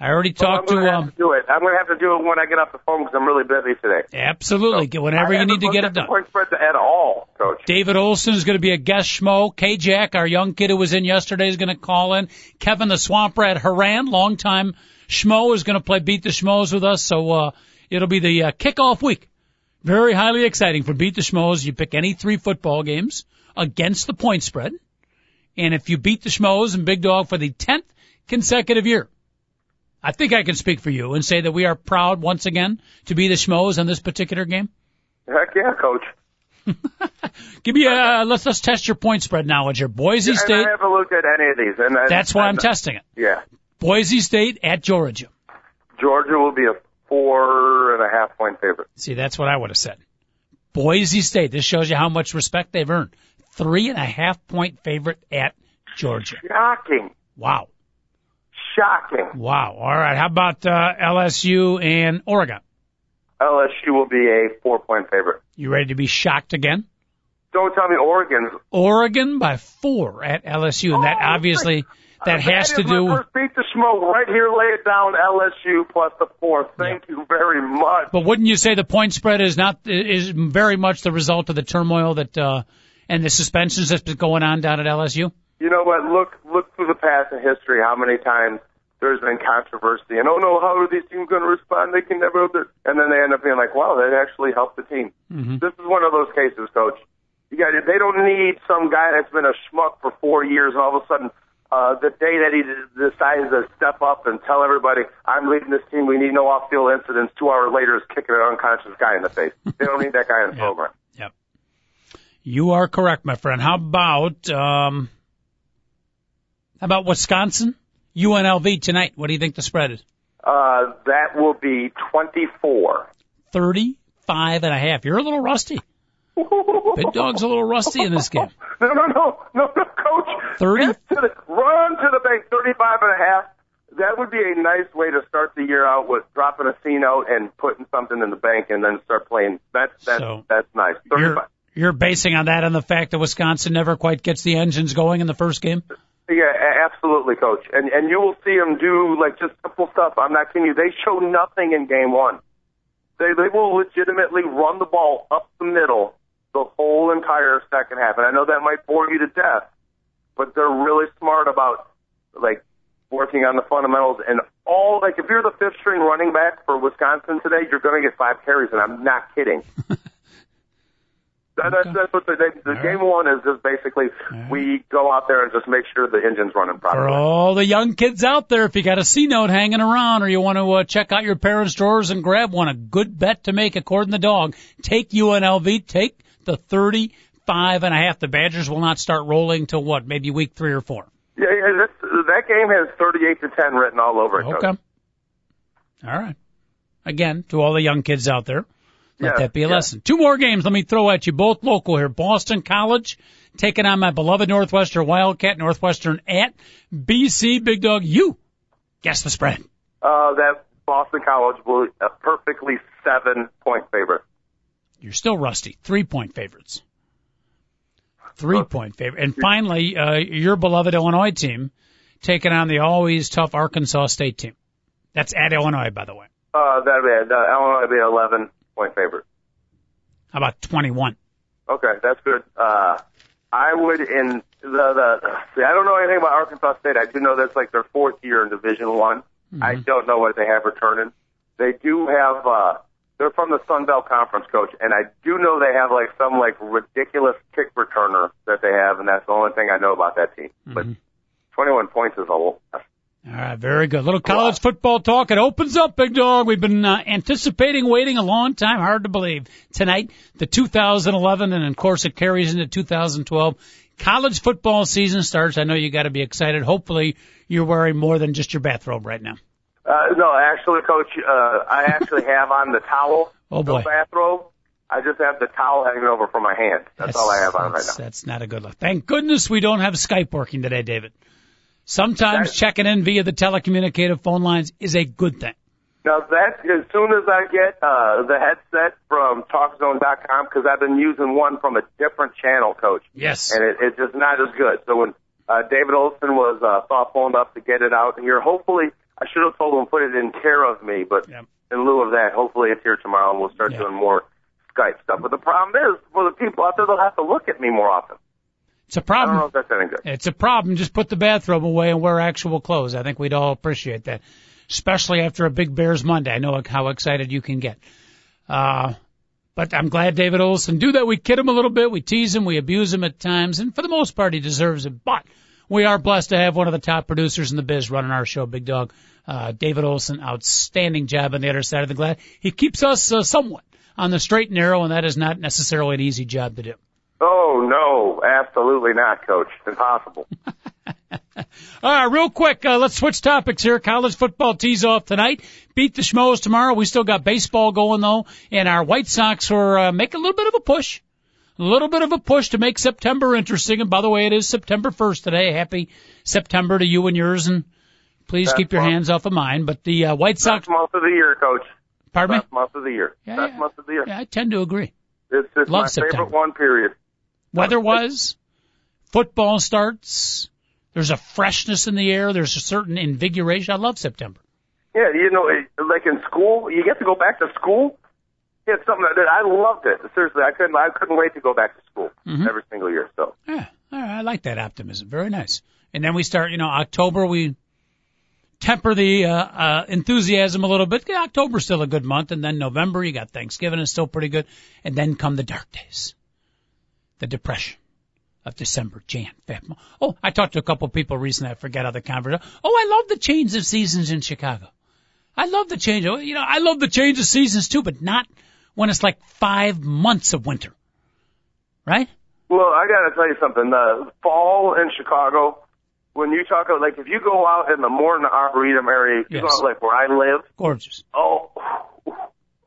I already Well, I'm talked to, um, to do it. I'm going to have to do it when I get off the phone because I'm really busy today. absolutely. Get whenever I you need to get it done. Point spread at all, Coach. David Olson is going to be a guest schmo. K-Jack, our young kid who was in yesterday, is going to call in. Kevin the Swamp Rat Haran, longtime schmo, is going to play Beat the Schmoes with us. So, uh, it'll be the uh, kickoff week. Very highly exciting for Beat the Schmoes. You pick any three football games against the point spread. And if you beat the Schmoes and Big Dog for the 10th consecutive year, I think I can speak for you and say that we are proud once again to be the Schmoes on this particular game. Heck yeah, Coach. Give me a, let's, let's test your point spread knowledge here. Boise And State, I haven't looked at any of these. And I- that's why I'm and- testing it. Yeah. Boise State at Georgia. Georgia will be a four and a half point favorite. See, that's what I would have said. Boise State, this shows you how much respect they've earned. Three and a half point favorite at Georgia. Shocking. Wow. Shocking. Wow. All right. How about, uh, LSU and Oregon? LSU will be a four point favorite. You ready to be shocked again? Don't tell me Oregon's. Oregon by four at LSU, and that Oh, obviously, that has to do first beat the smoke right here. Lay it down. LSU plus the four. Thank you very much. But wouldn't you say the point spread is not is very much the result of the turmoil that uh and the suspensions that's been going on down at LSU? You know what? Look look through the past and history. How many times there's been controversy and oh no, how are these teams going to respond? They can never. And then they end up being like, wow, that actually helped the team. Mm-hmm. This is one of those cases, coach. You got they don't need some guy that's been a schmuck for four years and all of a sudden uh, the day that he decides to step up and tell everybody, I'm leading this team, we need no off-field incidents, two hours later is kicking an unconscious guy in the face. They don't need that guy in the Yeah. program. Yep. You are correct, my friend. How about um how about Wisconsin? UNLV tonight. What do you think the spread is? Uh, that will be 24. Thirty-five and a half. You're a little rusty. Big dog's a little rusty in this game. No, no, no, no, no, coach. 30? To the, run to the bank, 35 and a half. that would be a nice way to start the year out with dropping a C note and putting something in the bank and then start playing. That's that's So, that's nice. You're, you're basing on that on the fact that Wisconsin never quite gets the engines going in the first game. Yeah, absolutely, coach. And and you will see them do like just simple stuff. I'm not kidding you. They show nothing in game one. They they will legitimately run the ball up the middle the whole entire second half. And I know that might bore you to death, but they're really smart about like working on the fundamentals and all. Like if you're the fifth string running back for Wisconsin today, you're going to get five carries, and I'm not kidding. That, that's, that's what the, the, game one is. Just basically, we go out there and just make sure the engine's running properly. For all the young kids out there, if you got a C note hanging around or you want to uh, check out your parents' drawers and grab one, a good bet to make according to the dog. Take UNLV, take the 35 and a half. The Badgers will not start rolling till what, maybe week three or four. Yeah, yeah that game has 38 to 10 written all over it. Coach. Okay. All right. Again, to all the young kids out there, let Yeah, that be a yeah. lesson. Two more games let me throw at you, both local here. Boston College taking on my beloved Northwestern Wildcat, Northwestern at BC. Big Dog, you guess the spread. Uh, that Boston College will a perfectly seven point favorite. You're still rusty. Three point favorites. Three point favorite. And finally, uh, your beloved Illinois team taking on the always tough Arkansas State team. That's at Illinois, by the way. Uh, that'd be uh, Illinois would be 11 point favorite. How about 21? Okay, that's good. Uh, I would in the the. See, I don't know anything about Arkansas State. I do know that's like their fourth year in Division One. I don't know what they have returning. They do have. uh They're from the Sun Belt Conference, coach, and I do know they have like some like ridiculous kick returner that they have, and that's the only thing I know about that team. But 21 points is a All right, very good. Little college football talk. It opens up, big dog. We've been uh, anticipating, waiting a long time. Hard to believe. Tonight, the 2011, and of course it carries into 2012. College football season starts. I know you got to be excited. Hopefully, you're wearing more than just your bathrobe right now. Uh, no, actually, coach, uh, I actually have on the towel, Oh, boy. the bathrobe. I just have the towel hanging over from my hand. That's, all I have on right now. That's not a good look. Thank goodness we don't have Skype working today, David. Sometimes That- checking in via the telecommunicative phone lines is a good thing. Now that as soon as I get uh, the headset from TalkZone.com, because I've been using one from a different channel, coach, Yes. and it, it's just not as good. So when uh, David Olson was uh, thoughtful enough to get it out here, hopefully I should have told him put it in care of me, but Yep. in lieu of that, hopefully it's here tomorrow and we'll start Yeah. doing more Skype stuff. But the problem is, for the people out there, they'll have to look at me more often. It's a I don't problem. that's any good. It's a problem. Just put the bathrobe away and wear actual clothes. I think we'd all appreciate that, especially after a big Bears Monday. I know how excited you can get. Uh, but I'm glad David Olson do that. We kid him a little bit. We tease him. We abuse him at times. And for the most part, he deserves it. But we are blessed to have one of the top producers in the biz running our show, Big Dog. Uh, David Olson, outstanding job on the other side of the glass. He keeps us uh, somewhat on the straight and narrow, and that is not necessarily an easy job to do. Oh no, absolutely not, coach. Impossible. All right, real quick, uh, let's switch topics here. College football tees off tonight. Beat the Schmoes tomorrow. We still got baseball going though, and our White Sox are uh, making a little bit of a push, a little bit of a push to make September interesting. And by the way, it is September 1st today. Happy September to you and yours, and please Best keep your month. hands off of mine. But the uh, White Sox, Best month of the year, coach. pardon me. Best month of the year. Yeah, Best yeah. month of the year. Yeah, I tend to agree. It's, it's Love my September. favorite one. Period. Weather was, football starts. There's a freshness in the air. There's a certain invigoration. I love September. Yeah, you know, like in school, you get to go back to school. Yeah, it's something that I loved it. Seriously, I couldn't. I couldn't wait to go back to school Mm-hmm. every single year. So Yeah, right, I like that optimism. Very nice. And then we start, you know, October. We temper the uh, uh, enthusiasm a little bit. Yeah, October's still a good month, and then November you got Thanksgiving is still pretty good, and then come the dark days, the depression of December, Jan, Feb. Oh, I talked to a couple of people recently. I forget how the conversation. Oh, I love the change of seasons in Chicago. I love the change. oh, You know, I love the change of seasons too, but not when it's like five months of winter, right? Well, I got to tell you something. The fall in Chicago, when you talk about, like, if you go out in the Morton Arboretum area, you Yes. out, like, where I live, Gorgeous. oh,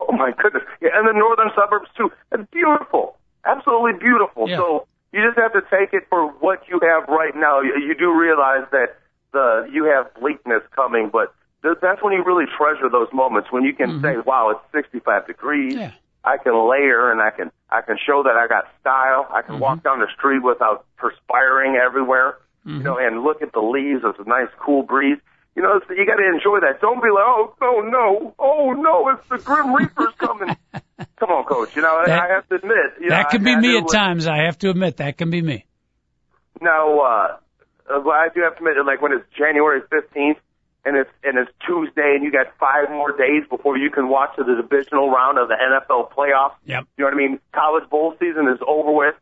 oh my goodness. Yeah, and the northern suburbs, too. It's beautiful. Absolutely beautiful. Yeah. So you just have to take it for what you have right now. You, you do realize that the you have bleakness coming, but th- that's when you really treasure those moments when you can mm-hmm. say, "Wow, it's 65 degrees." Yeah. I can layer and I can I can show that I got style. I can walk mm-hmm. down the street without perspiring everywhere. You mm-hmm. know, and look at the leaves. It's a nice cool breeze. You know, so you got to enjoy that. Don't be like, oh no, no, oh no, it's the Grim Reaper's coming. Come on, coach. You know, That- I have to admit, you know, That can I- be I me at times. I have to admit that can be me. Now, uh, uh, well, I do have to admit, like when it's January 15th and it's and it's Tuesday, and you got five more days before you can watch the divisional round of the NFL playoffs. Yep. You know what I mean? College bowl season is over with.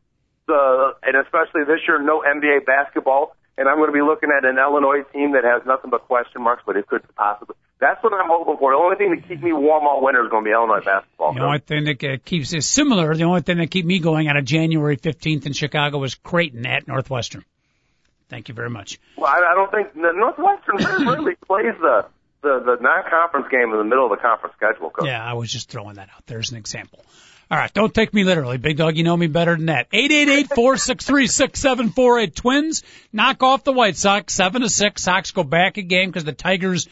The and especially this year, no NBA basketball, and I'm going to be looking at an Illinois team that has nothing but question marks, but it could possibly. That's what I'm hoping for. The only thing that keeps me warm all winter is going to be Illinois basketball. The only thing that keeps it similar, the only thing that keep me going out of January 15th in Chicago was Creighton at Northwestern. Thank you very much. Well, I, I don't think the Northwestern really plays the the the non-conference game in the middle of the conference schedule. Coach. Yeah, I was just throwing that out there as an example. All right, don't take me literally, big dog. You know me better than that. Eight eight eight four six three six seven four eight. Twins knock off the White Sox seven to six. Sox go back a game because the Tigers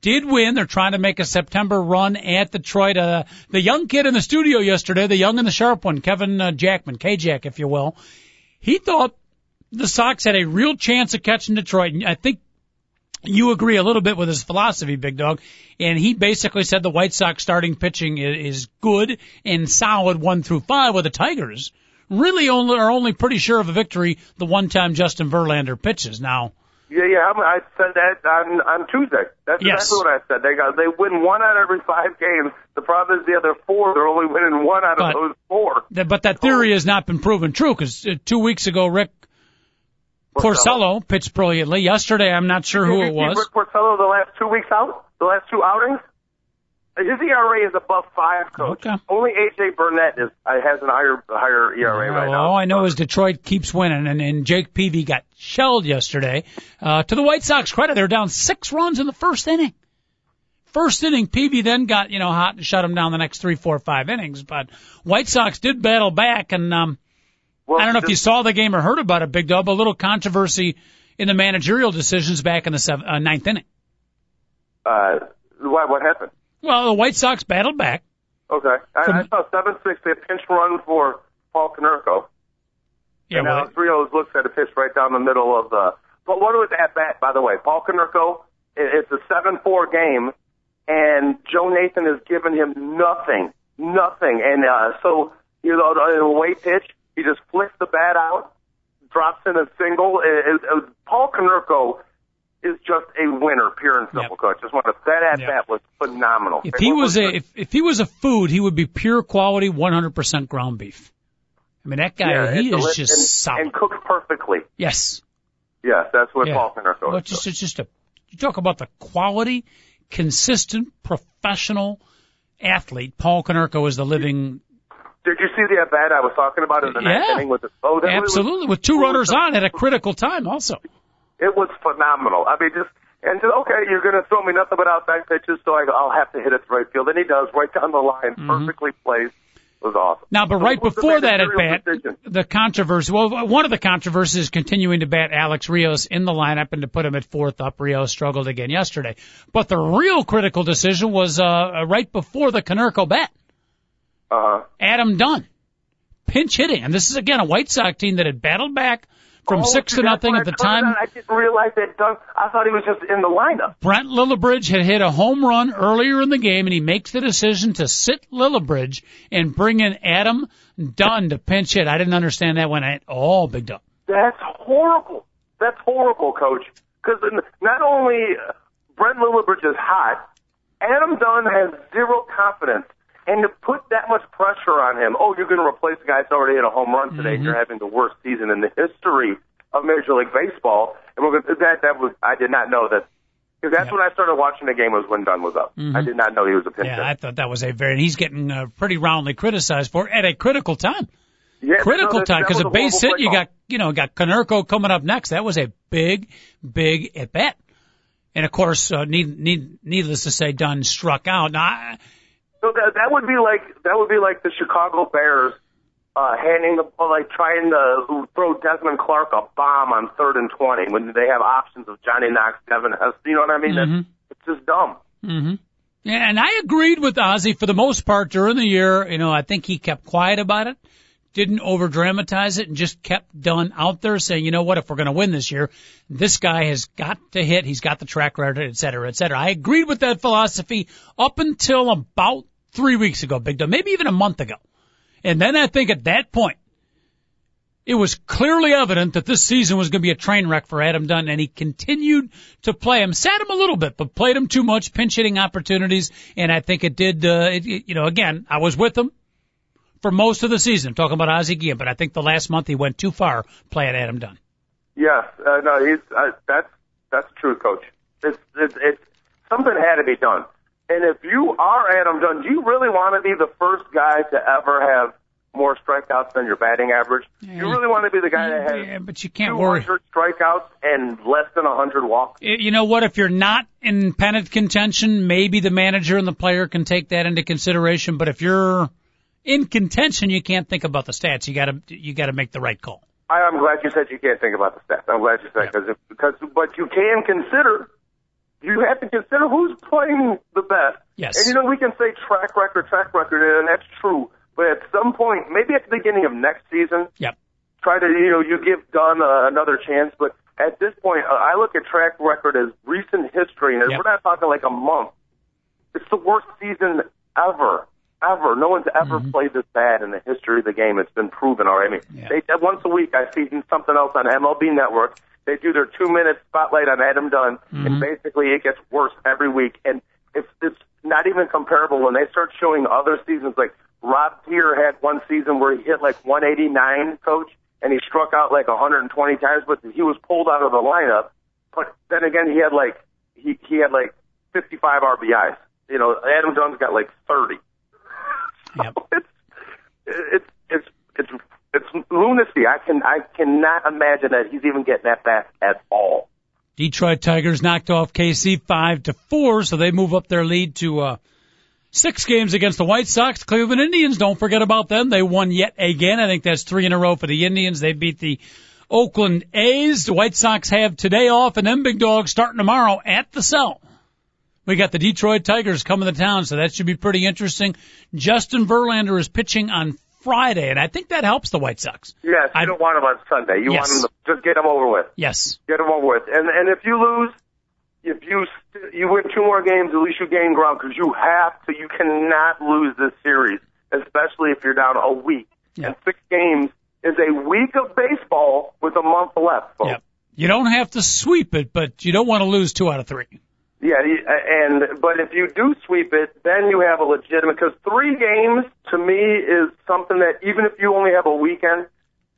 did win. They're trying to make a September run at Detroit. Uh, the young kid in the studio yesterday, the young and the sharp one, Kevin uh, Jackman, K Jack, if you will, he thought the Sox had a real chance of catching Detroit. And I think you agree a little bit with his philosophy, Big Dog. And he basically said the White Sox starting pitching is good and solid one through five, with the Tigers really only are only pretty sure of a victory the one time Justin Verlander pitches. Now, Yeah, yeah. I'm- I said that on on Tuesday. That's Yes. exactly what I said. They got they win one out of every five games. The problem is the other four. They're only winning one out But- of those four. th- but that theory has not been proven true because uh, two weeks ago, Rick Porcello pitched brilliantly. Yesterday, I'm not sure who it was. Rick Porcello the last two weeks out, the last two outings. His ERA is above five, coach. Okay. Only AJ Burnett is uh, has an higher higher ERA right now. all I know is Detroit keeps winning, and, and Jake Peavy got shelled yesterday. Uh, to the White Sox credit, they're down six runs in the first inning. First inning, Peavy then got you know hot and shut him down the next three, four, five innings. But White Sox did battle back, and um, Well, I don't know if you saw the game or heard about it, Big Dub. A little controversy in the managerial decisions back in the seventh, uh, ninth inning. Uh, what what happened? Well, the White Sox battled back. Okay, I, From- I saw seven six. They pinch run for Paul Konerko. Yeah, and well, Alex Rios looks at a pitch right down the middle of the. But what was at bat, by the way? Paul Konerko. it- It's a seven-four game, and Joe Nathan has given him nothing, nothing, and uh, so you know, in a weight pitch, he just flicks the bat out, drops in a single. It, it, Paul Konerko is just a winner, pure and simple. Yep. Coach, just want to that at Yep. bat was phenomenal. if he was a if, if he was a food, he would be pure quality, 100% ground beef. I mean, that guy, yeah, he is just and, solid. and cooks perfectly. yes. Yes, that's what Yeah. Paul Konerko Well, it's just, it's just a, you talk about the quality, consistent, professional athlete. Paul Konerko is the living, Did you see the at bat I was talking about in the ninth inning with the oh that was- absolutely, with two runners on at a critical time also. It was phenomenal. I mean, just and just okay, you're going to throw me nothing but outside pitches, so I, I'll have to hit it to right field, and he does right down the line, perfectly placed. It was awesome. Mm-hmm. Now, but So right was before that at bat, decision. the controversy, well, one of the controversies is continuing to bat Alex Rios in the lineup and to put him at fourth up. Rios struggled again yesterday. But the real critical decision was, uh, right before the Konerko bat. Uh-huh. Adam Dunn. Pinch hitting. And this is again a White Sox team that had battled back from Oh, six to nothing at the time. on. I didn't realize that. Doug, I thought he was just in the lineup. Brent Lillibridge had hit a home run earlier in the game, and he makes the decision to sit Lillibridge and bring in Adam Dunn to pinch hit. I didn't understand that one at all, Big Dog. That's horrible. That's horrible, Coach. Because not only uh, Brent Lillibridge is hot, Adam Dunn has zero confidence. And to put that much pressure on him, oh, you're going to replace a guy that's already hit a home run today. and You're having the worst season in the history of Major League Baseball. And we're going to, that that was I did not know that because that's Yeah. when I started watching the game was when Dunn was up. I did not know he was a pinch Yeah. I thought that was a very, and he's getting uh, pretty roundly criticized for it at a critical time. Yeah, Critical no, time because a base hit, you got, you know, got Konerko coming up next. That was a big, big at bat. And of course, uh, need, need, needless to say, Dunn struck out. Now, I, So that that would be like that would be like the Chicago Bears uh, handing the ball, like trying to throw Desmond Clark a bomb on third and 20 when they have options of Johnny Knox, Devin Hester. You know what I mean? Mhm. That's, it's just dumb. hmm Yeah, and I agreed with Ozzie for the most part during the year. You know, I think he kept quiet about it, didn't over dramatize it, and just kept Dunn out there saying, you know what, if we're going to win this year, this guy has got to hit. He's got the track record, et cetera, et cetera. I agreed with that philosophy up until about three weeks ago, Big Dog, maybe even a month ago. And then I think at that point, it was clearly evident that this season was going to be a train wreck for Adam Dunn, and he continued to play him, sat him a little bit, but played him too much, pinch hitting opportunities, and I think it did. Uh, it- you know, again, I was with him for most of the season, talking about Ozzie Guillen, but I think the last month he went too far playing Adam Dunn. Yes, uh, no, he's uh, that's that's truth, coach. It's, it's it's something had to be done. And if you are Adam Dunn, do you really want to be the first guy to ever have more strikeouts than your batting average? Do you really want to be the guy that has Yeah, but you can't worry. strikeouts and less than 100 walks? You know what? If you're not in pennant contention, maybe the manager and the player can take that into consideration. But if you're in contention, you can't think about the stats. You gotta, you gotta make the right call. I, I'm glad you said you can't think about the stats. I'm glad you said because because but you can consider. You have to consider who's playing the best. Yes. And you know we can say track record, track record, and that's true. But at some point, maybe at the beginning of next season, Yep. try to you know you give Dunn uh, another chance. But at this point, uh, I look at track record as recent history, and Yep. we're not talking like a month. It's the worst season ever, ever. No one's ever mm-hmm. played this bad in the history of the game. It's been proven already. I mean, Yeah. they once a week I see something else on MLB Network. They do their two minute spotlight on Adam Dunn, and mm-hmm. basically it gets worse every week. And it's it's not even comparable when they start showing other seasons. Like Rob Deer had one season where he hit like 189, coach, and he struck out like 120 times, but he was pulled out of the lineup. But then again, he had like he he had like 55 RBIs. You know, Adam Dunn's got like 30. Yep. it's it's it's it's it's lunacy. I can I cannot imagine that he's even getting that fast at all. Detroit Tigers knocked off KC five to four, so they move up their lead to uh, six games against the White Sox. Cleveland Indians, don't forget about them. They won yet again. I think that's three in a row for the Indians. They beat the Oakland A's. The White Sox have today off, and them big dogs starting tomorrow at the cell. We got the Detroit Tigers coming to town, so that should be pretty interesting. Justin Verlander is pitching on Friday, and I think that helps the White Sox. Yes, I- don't want him on Sunday. You Yes. want him to just get him over with. Yes. Get him over with. And and if you lose, if you you win two more games, at least you gain ground because you have to. You cannot lose this series, especially if you're down a week. Yeah. And six games is a week of baseball with a month left. Folks. Yep. You don't have to sweep it, but you don't want to lose two out of three. Yeah, and but if you do sweep it, then you have a legitimate. Because three games to me is something that even if you only have a weekend,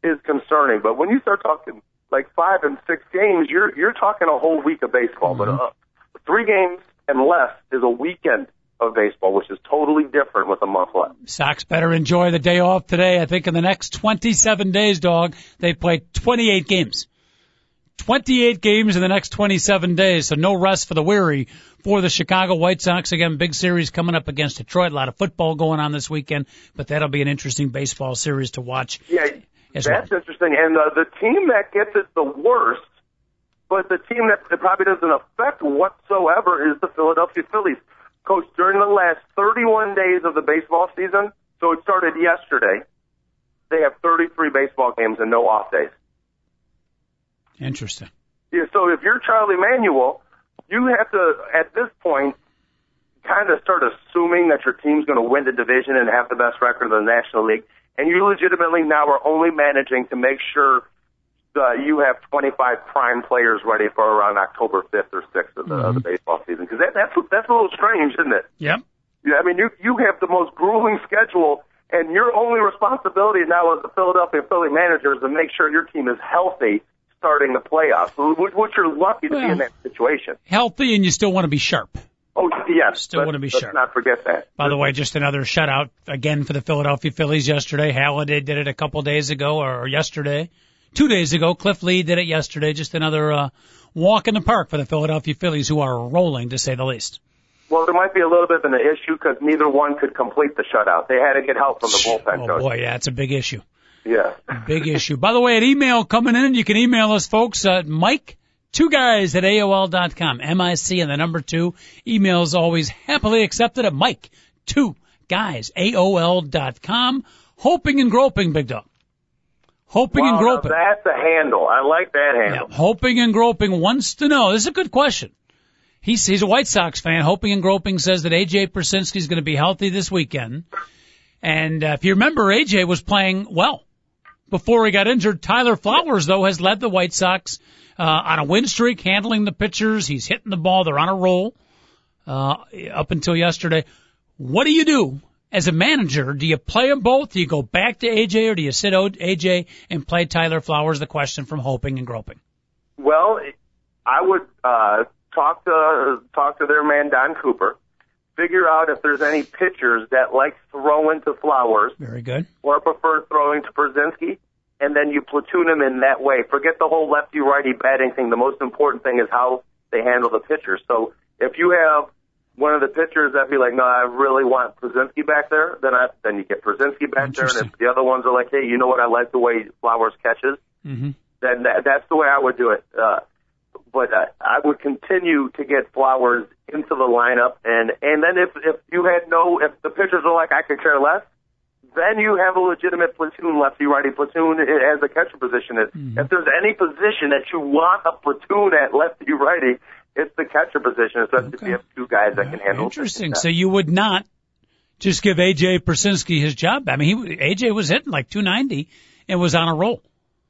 is concerning. But when you start talking like five and six games, you're you're talking a whole week of baseball. But uh, three games and less is a weekend of baseball, which is totally different with a month left. Sox better enjoy the day off today. I think in the next 27 days, dog, they play 28 games. 28 games in the next 27 days, so no rest for the weary for the Chicago White Sox. Again, big series coming up against Detroit. A lot of football going on this weekend, but that'll be an interesting baseball series to watch. Yeah, that's interesting. And uh, the team that gets it the worst, but the team that it probably doesn't affect whatsoever is the Philadelphia Phillies. Coach, during the last 31 days of the baseball season, so it started yesterday, they have 33 baseball games and no off days. Interesting. Yeah, so if you're Charlie Manuel, you have to, at this point, kind of start assuming that your team's going to win the division and have the best record of the National League. And you legitimately now are only managing to make sure uh, you have 25 prime players ready for around October 5th or 6th of the, of the baseball season. Because that, that's, that's a little strange, isn't it? Yep. Yeah, I mean, you you have the most grueling schedule, and your only responsibility now as the Philadelphia Philly manager is to make sure your team is healthy starting the playoffs, which, you're lucky to be in that situation. Healthy and you still want to be sharp. Oh, yes. Still let's- wanna be sharp. let's sharp. not forget that. By the way, just another shutout again for the Philadelphia Phillies yesterday. Halladay did it a couple days ago or yesterday. Two days ago, Cliff Lee did it yesterday. Just another uh, walk in the park for the Philadelphia Phillies who are rolling to say the least. Well, there might be a little bit of an issue because neither one could complete the shutout. They had to get help from the bullpen Oh coach. boy, yeah, it's a big issue. Yeah. Big issue. By the way, an email coming in. You can email us, folks, at Mike, two guys at AOL.com. M-I-C and the number two. Email is always happily accepted at Mike, two guys, AOL.com. Hoping and groping, big dog. Hoping and groping. that's a handle. I like that Yeah, handle. hoping and groping wants to know. This is a good question. He's he's a White Sox fan. Hoping and groping says that AJ Pierzynski is going to be healthy this weekend. And uh, if you remember, AJ was playing well before he got injured. Tyler Flowers though has led the White Sox uh, on a win streak, handling the pitchers. He's hitting the ball. They're on a roll uh, up until yesterday. What do you do as a manager? Do you play them both? Do you go back to AJ or do you sit AJ and play Tyler Flowers? The question from hoping and groping. Well, I would uh, talk to talk to their man Don Cooper, figure out if there's any pitchers that like throwing to Flowers Very good. or prefer throwing to Pierzynski, and then you platoon them in that way. Forget the whole lefty righty batting thing. The most important thing is how they handle the pitchers. So if you have one of the pitchers that be like, no, I really want Pierzynski back there, then I then you get Pierzynski back there, and if the other ones are like, hey, you know what, I like the way Flowers catches, Mm-hmm. then that, that's the way I would do it. Uh, but uh, I would continue to get Flowers into the lineup, and and then if if you had no, if the pitchers are like I could care less, then you have a legitimate platoon, lefty righty platoon i- as a catcher position. If, if there's any position that you want a platoon at lefty righty, it's the catcher position, especially if Okay. you have two guys that can handle. Interesting. So you would not just give AJ Pierzynski his job. I mean, he AJ was hitting like 290 and was on a roll.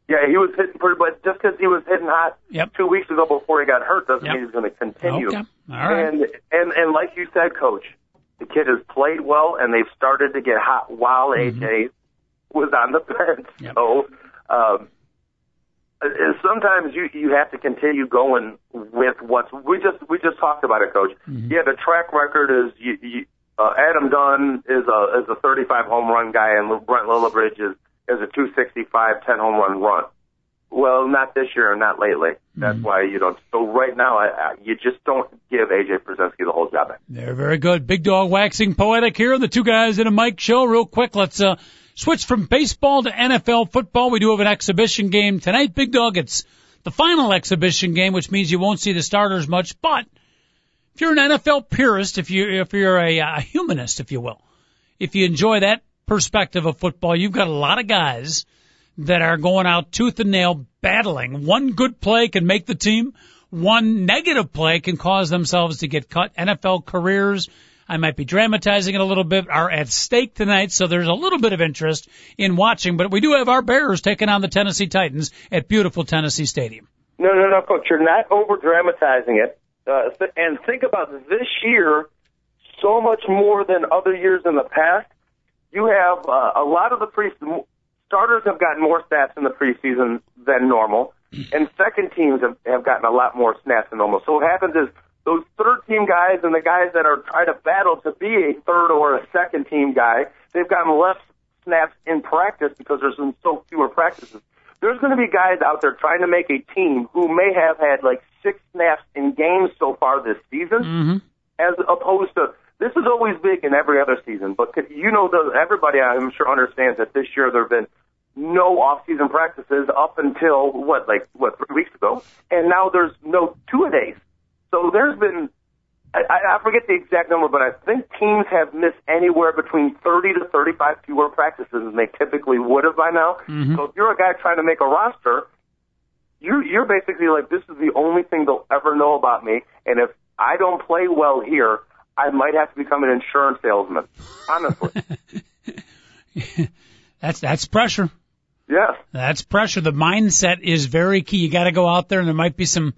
Yeah, he was hitting pretty, but just because he was hitting hot Yep. two weeks ago before he got hurt doesn't Yep. mean he's going to continue. Okay. All right. And and and like you said, Coach, the kid has played well, and they've started to get hot while AJ was on the bench. Mm-hmm. Yep. So um, uh, sometimes you you have to continue going with what's we just we just talked about it, Coach. Mm-hmm. Yeah, the track record is you. you uh, Adam Dunn is a is a 35 home run guy, and Brent Lillibridge is is a 265 10 home run run. Well, not this year and not lately. That's why you don't. So right now, I, I, you just don't give AJ Pierzynski the whole job. They're very good. Big dog waxing poetic here. The two guys in a mic show. Real quick, let's uh, switch from baseball to NFL football. We do have an exhibition game tonight. Big dog, it's the final exhibition game, which means you won't see the starters much. But if you're an NFL purist, if you if you're a, a humanist, if you will, if you enjoy that perspective of football, you've got a lot of guys that are going out tooth and nail battling. One good play can make the team. One negative play can cause themselves to get cut. NFL careers, I might be dramatizing it a little bit, are at stake tonight, so there's a little bit of interest in watching, but we do have our Bears taking on the Tennessee Titans at beautiful Tennessee Stadium. No, no, no, Coach. You're not over dramatizing it. Uh, and think about this year so much more than other years in the past. You have uh, a lot of the pre starters have gotten more snaps in the preseason than normal, and second teams have, have gotten a lot more snaps than normal. So what happens is those third team guys and the guys that are trying to battle to be a third or a second team guy, they've gotten less snaps in practice because there's been so fewer practices. There's going to be guys out there trying to make a team who may have had like six snaps in games so far this season, Mm-hmm. as opposed to this is always big in every other season. But you know, the, everybody I'm sure understands that this year there have been no off-season practices up until what, like what, three weeks ago, and now there's no two a days. So there's been I, I forget the exact number, but I think teams have missed anywhere between 30 to 35 fewer practices than they typically would have by now. Mm-hmm. So if you're a guy trying to make a roster, you're you're basically like, this is the only thing they'll ever know about me, and if I don't play well here, I might have to become an insurance salesman. Honestly, That's that's pressure. yes. That's pressure. The mindset is very key. You got to go out there, and there might be some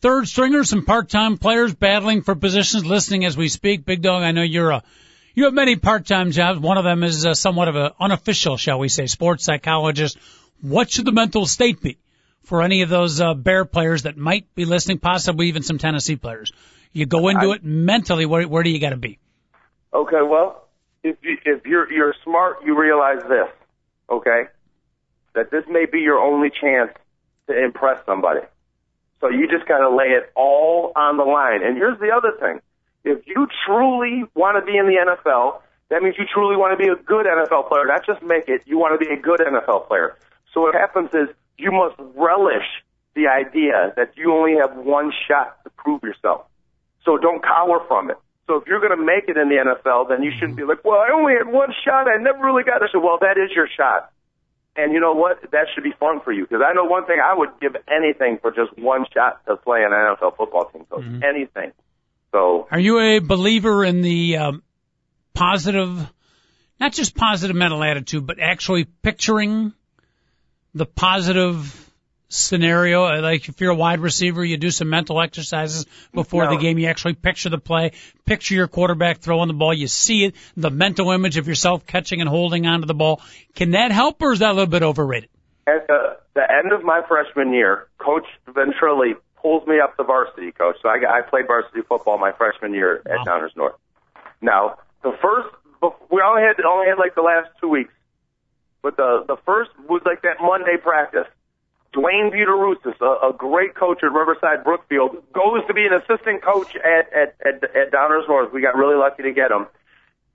third stringers, some part-time players battling for positions, listening as we speak. Big dog, I know you're a you have many part-time jobs. One of them is uh, somewhat of an unofficial, shall we say, sports psychologist. What should the mental state be for any of those uh, Bear players that might be listening, possibly even some Tennessee players? You go into it mentally. Where, where do you got to be? Okay, well, if you, if you're you're smart, you realize this, okay, that this may be your only chance to impress somebody. So you just got to lay it all on the line. And here's the other thing: If you truly want to be in the NFL, that means you truly want to be a good NFL player, not just make it. You want to be a good NFL player. So what happens is you must relish the idea that you only have one shot to prove yourself. So don't cower from it. So if you're going to make it in the NFL, then you shouldn't be like, well, I only had one shot. I never really got it. So, well, that is your shot. And you know what? That should be fun for you because I know one thing. I would give anything for just one shot to play an NFL football team coach. Mm-hmm. Anything. So, are you a believer in the um, positive, not just positive mental attitude, but actually picturing the positive scenario? Uh, like if you're a wide receiver, you do some mental exercises before no. the game. You actually picture the play, picture your quarterback throwing the ball. You see it, the mental image of yourself catching and holding onto the ball. Can that help, or is that a little bit overrated? At the, the end of my freshman year, Coach Ventrelli pulls me up the varsity coach. So I, I played varsity football my freshman year at. Downers North. Now, the first, we only had only had like the last two weeks, but the the first was like that Monday practice. Dwayne Buteroussis, a, a great coach at Riverside Brookfield, goes to be an assistant coach at, at, at, at Downers North. We got really lucky to get him.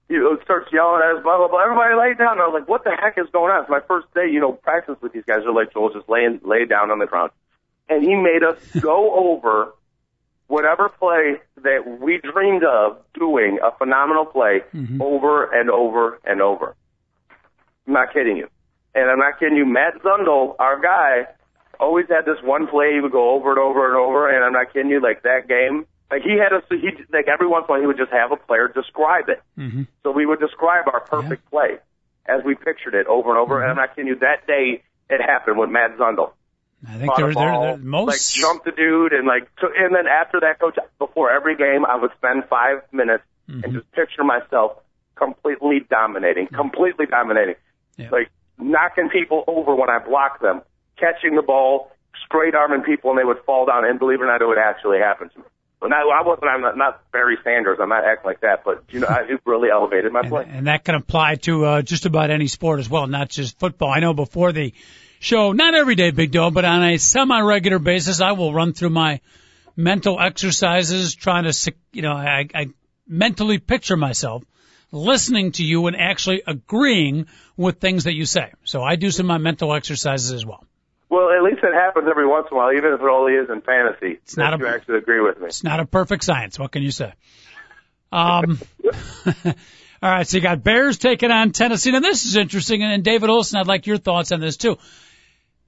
He starts yelling at us, blah, blah, blah. Everybody lay down. And I was like, what the heck is going on? It's my first day, you know, practice with these guys. They're like, Joel, just lay, lay down on the ground. And he made us go over whatever play that we dreamed of doing, a phenomenal play, mm-hmm. over and over and over. I'm not kidding you. And I'm not kidding you. Matt Zundel, our guy, always had this one play he would go over and over and over, and I'm not kidding you, like that game. Like he had us, he like every once in a while he would just have a player describe it. Mm-hmm. So we would describe our perfect yeah. play as we pictured it over and over. Mm-hmm. And I'm not kidding you, that day it happened with Matt Zundel. I think they're, they're, they're most like jumped the dude and like so, and then after that coach before every game I would spend five minutes mm-hmm. and just picture myself completely dominating, mm-hmm. completely dominating, yeah. like knocking people over when I block them, catching the ball, straight arming people, and they would fall down. And believe it or not, it would actually happen to me. Well, not, I wasn't. I'm not, not Barry Sanders. I'm not acting like that. But you know, I, it really elevated my play. And, and that can apply to uh, just about any sport as well, not just football. I know before the show, not every day, Big Dog, but on a semi-regular basis, I will run through my mental exercises, trying to, you know, I, I mentally picture myself listening to you and actually agreeing with things that you say. So I do some of my mental exercises as well. Well, at least it happens every once in a while, even if it only is in fantasy. It's not a, you actually agree with me. It's not a perfect science. What can you say? Um, all right. So you got Bears taking on Tennessee. Now this is interesting. And David Olson, I'd like your thoughts on this too.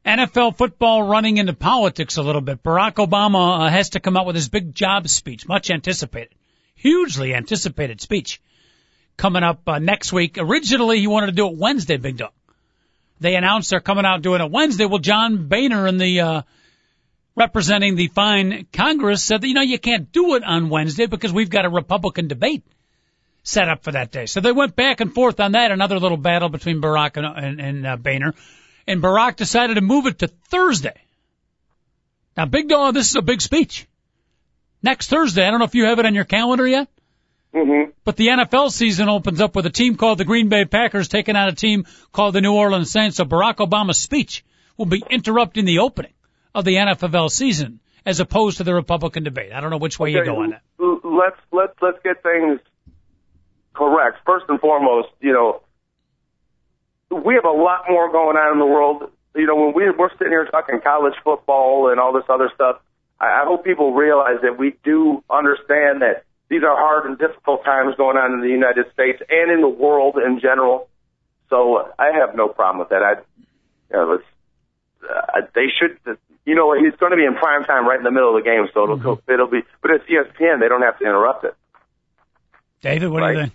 NFL football running into politics a little bit. Barack Obama uh, has to come out with his big job speech, much anticipated, hugely anticipated speech coming up uh, next week. Originally, he wanted to do it Wednesday, Big Dog they announced they're coming out doing it Wednesday. Well, John Boehner and the uh, representing the fine Congress said that you know you can't do it on Wednesday because we've got a Republican debate set up for that day. So they went back and forth on that. Another little battle between Barack and, and, and uh, Boehner, and Barack decided to move it to Thursday. Now, Big Dog, this is a big speech. Next Thursday. I don't know if you have it on your calendar yet. Mm-hmm. But the NFL season opens up with a team called the Green Bay Packers taking on a team called the New Orleans Saints. So Barack Obama's speech will be interrupting the opening of the NFL season as opposed to the Republican debate. I don't know which way okay, you go on that. Let's let's let's get things correct. First and foremost, you know, we have a lot more going on in the world. You know, when we, we're sitting here talking college football and all this other stuff, I, I hope people realize that we do understand that these are hard and difficult times going on in the United States and in the world in general. So I have no problem with that. I, you know, it's, uh, they should, you know, he's going to be in prime time right in the middle of the game, so it'll mm-hmm. it'll be. But it's ESPN; they don't have to interrupt it. David, what right? do you think?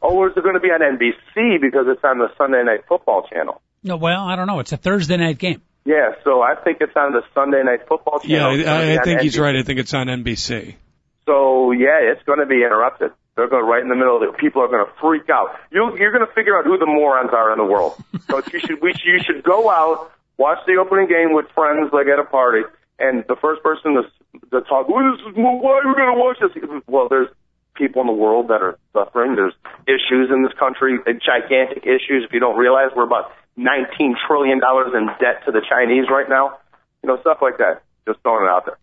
Oh, is it going to be on NBC because it's on the Sunday Night Football channel? No, well, I don't know. It's a Thursday night game. Yeah, so I think it's on the Sunday Night Football channel. Yeah, I, I think he's right. I think it's on NBC. So yeah, it's going to be interrupted. They're going right in the middle of it. People are going to freak out. You, you're going to figure out who the morons are in the world. so you should, we, you should go out, watch the opening game with friends, like at a party, and the first person to, to talk, well, this is, why are we going to watch this? Well, there's people in the world that are suffering. There's issues in this country, gigantic issues. If you don't realize, we're about 19 trillion dollars in debt to the Chinese right now. You know, stuff like that. Just throwing it out there.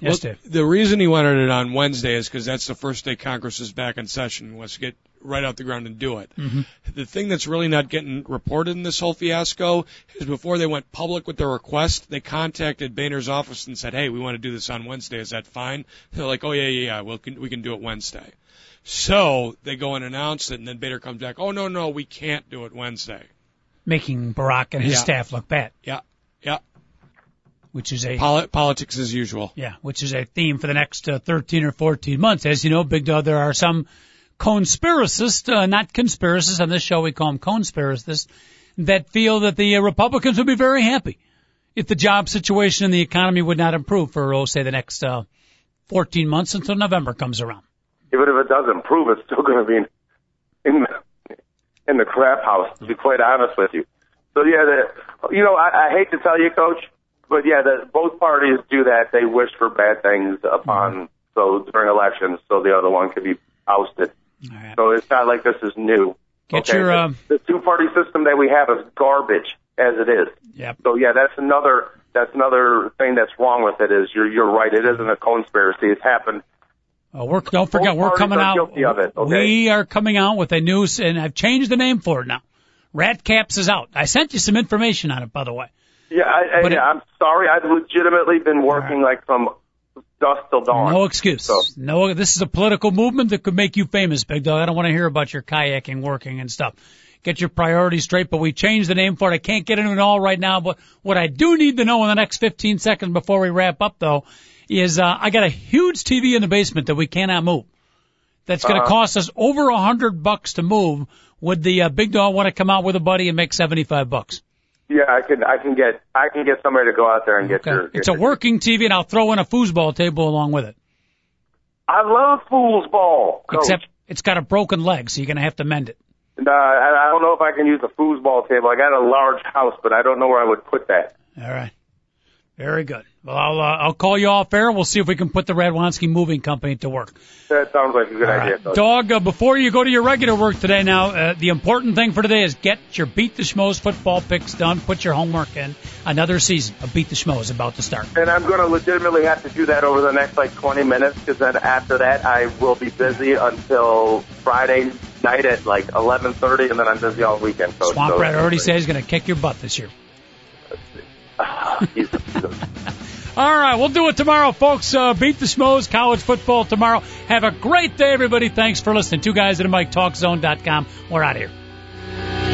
Yes, Well, Dave. The reason he wanted it on Wednesday is because that's the first day Congress is back in session. Wants to get right out the ground and do it. Mm-hmm. The thing that's really not getting reported in this whole fiasco is before they went public with their request, they contacted Boehner's office and said, "Hey, we want to do this on Wednesday. Is that fine?" They're like, "Oh yeah, yeah, yeah. Well, can, we can do it Wednesday." So they go and announce it, and then Boehner comes back, "Oh no, no, we can't do it Wednesday." Making Barack and his Yeah. staff look bad, Yeah, yeah. Which is a Poli- politics as usual. Yeah, which is a theme for the next uh, 13 or 14 months. As you know, Big Dog, there are some conspiracists, uh, not conspiracists, on this show we call them conspiracists, that feel that the uh, Republicans would be very happy if the job situation and the economy would not improve for, oh, say, the next uh, 14 months until November comes around. Even if it does improve, it's still going to be in, in the in the crap house. To be quite honest with you. So yeah, the, you know, I, I hate to tell you, Coach, but yeah, the, both parties do that. They wish for bad things upon so during elections, so the other one can be ousted. Right. So it's not like this is new. Get okay? your, the, um, the two-party system that we have is garbage as it is. Yep. So yeah, that's another that's another thing that's wrong with it. Is you're you're right. It isn't a conspiracy. It's happened. Uh, we're, don't forget, we're coming out. of it, okay? We are coming out with a news, and I've changed the name for it now. Rat Caps is out. I sent you some information on it, by the way. Yeah, I, I, it- yeah. I'm sorry. I've legitimately been working like from dusk till dawn. No excuse. So- No, this is a political movement that could make you famous, Big Dog. I don't want to hear about your kayaking, working, and stuff. Get your priorities straight, but we changed the name for it. I can't get into it all right now, but what I do need to know in the next 15 seconds before we wrap up, though, is uh, I got a huge TV in the basement that we cannot move. That's going to Uh-huh. cost us over a hundred bucks to move. Would the uh, Big Dog want to come out with a buddy and make 75 bucks? Yeah, I can I can get I can get somebody to go out there and get Okay. your. It's a working TV, and I'll throw in a foosball table along with it. I love fool's ball. Coach. Except it's got a broken leg, so you're going to have to mend it. No, I, I don't know if I can use a foosball table. I got a large house, but I don't know where I would put that. All right. Very good. Well, I'll uh, I'll call you off air. We'll see if we can put the Radwanski Moving Company to work. That sounds like a good All idea. right. Dog, uh, before you go to your regular work today now, uh, the important thing for today is get your Beat the Schmoes football picks done. Put your homework in. Another season of Beat the Schmoes is about to start. And I'm going to legitimately have to do that over the next like 20 minutes because then after that I will be busy until Friday night at like 11:30, and then I'm busy all weekend. Coach. Swamp So- Rat already said he's going to kick your butt this year. He's- he's a- All right, we'll do it tomorrow, folks. Uh, beat the Schmoes, college football tomorrow. Have a great day, everybody. Thanks for listening. Two guys at a mic, talkzone.com. We're out of here.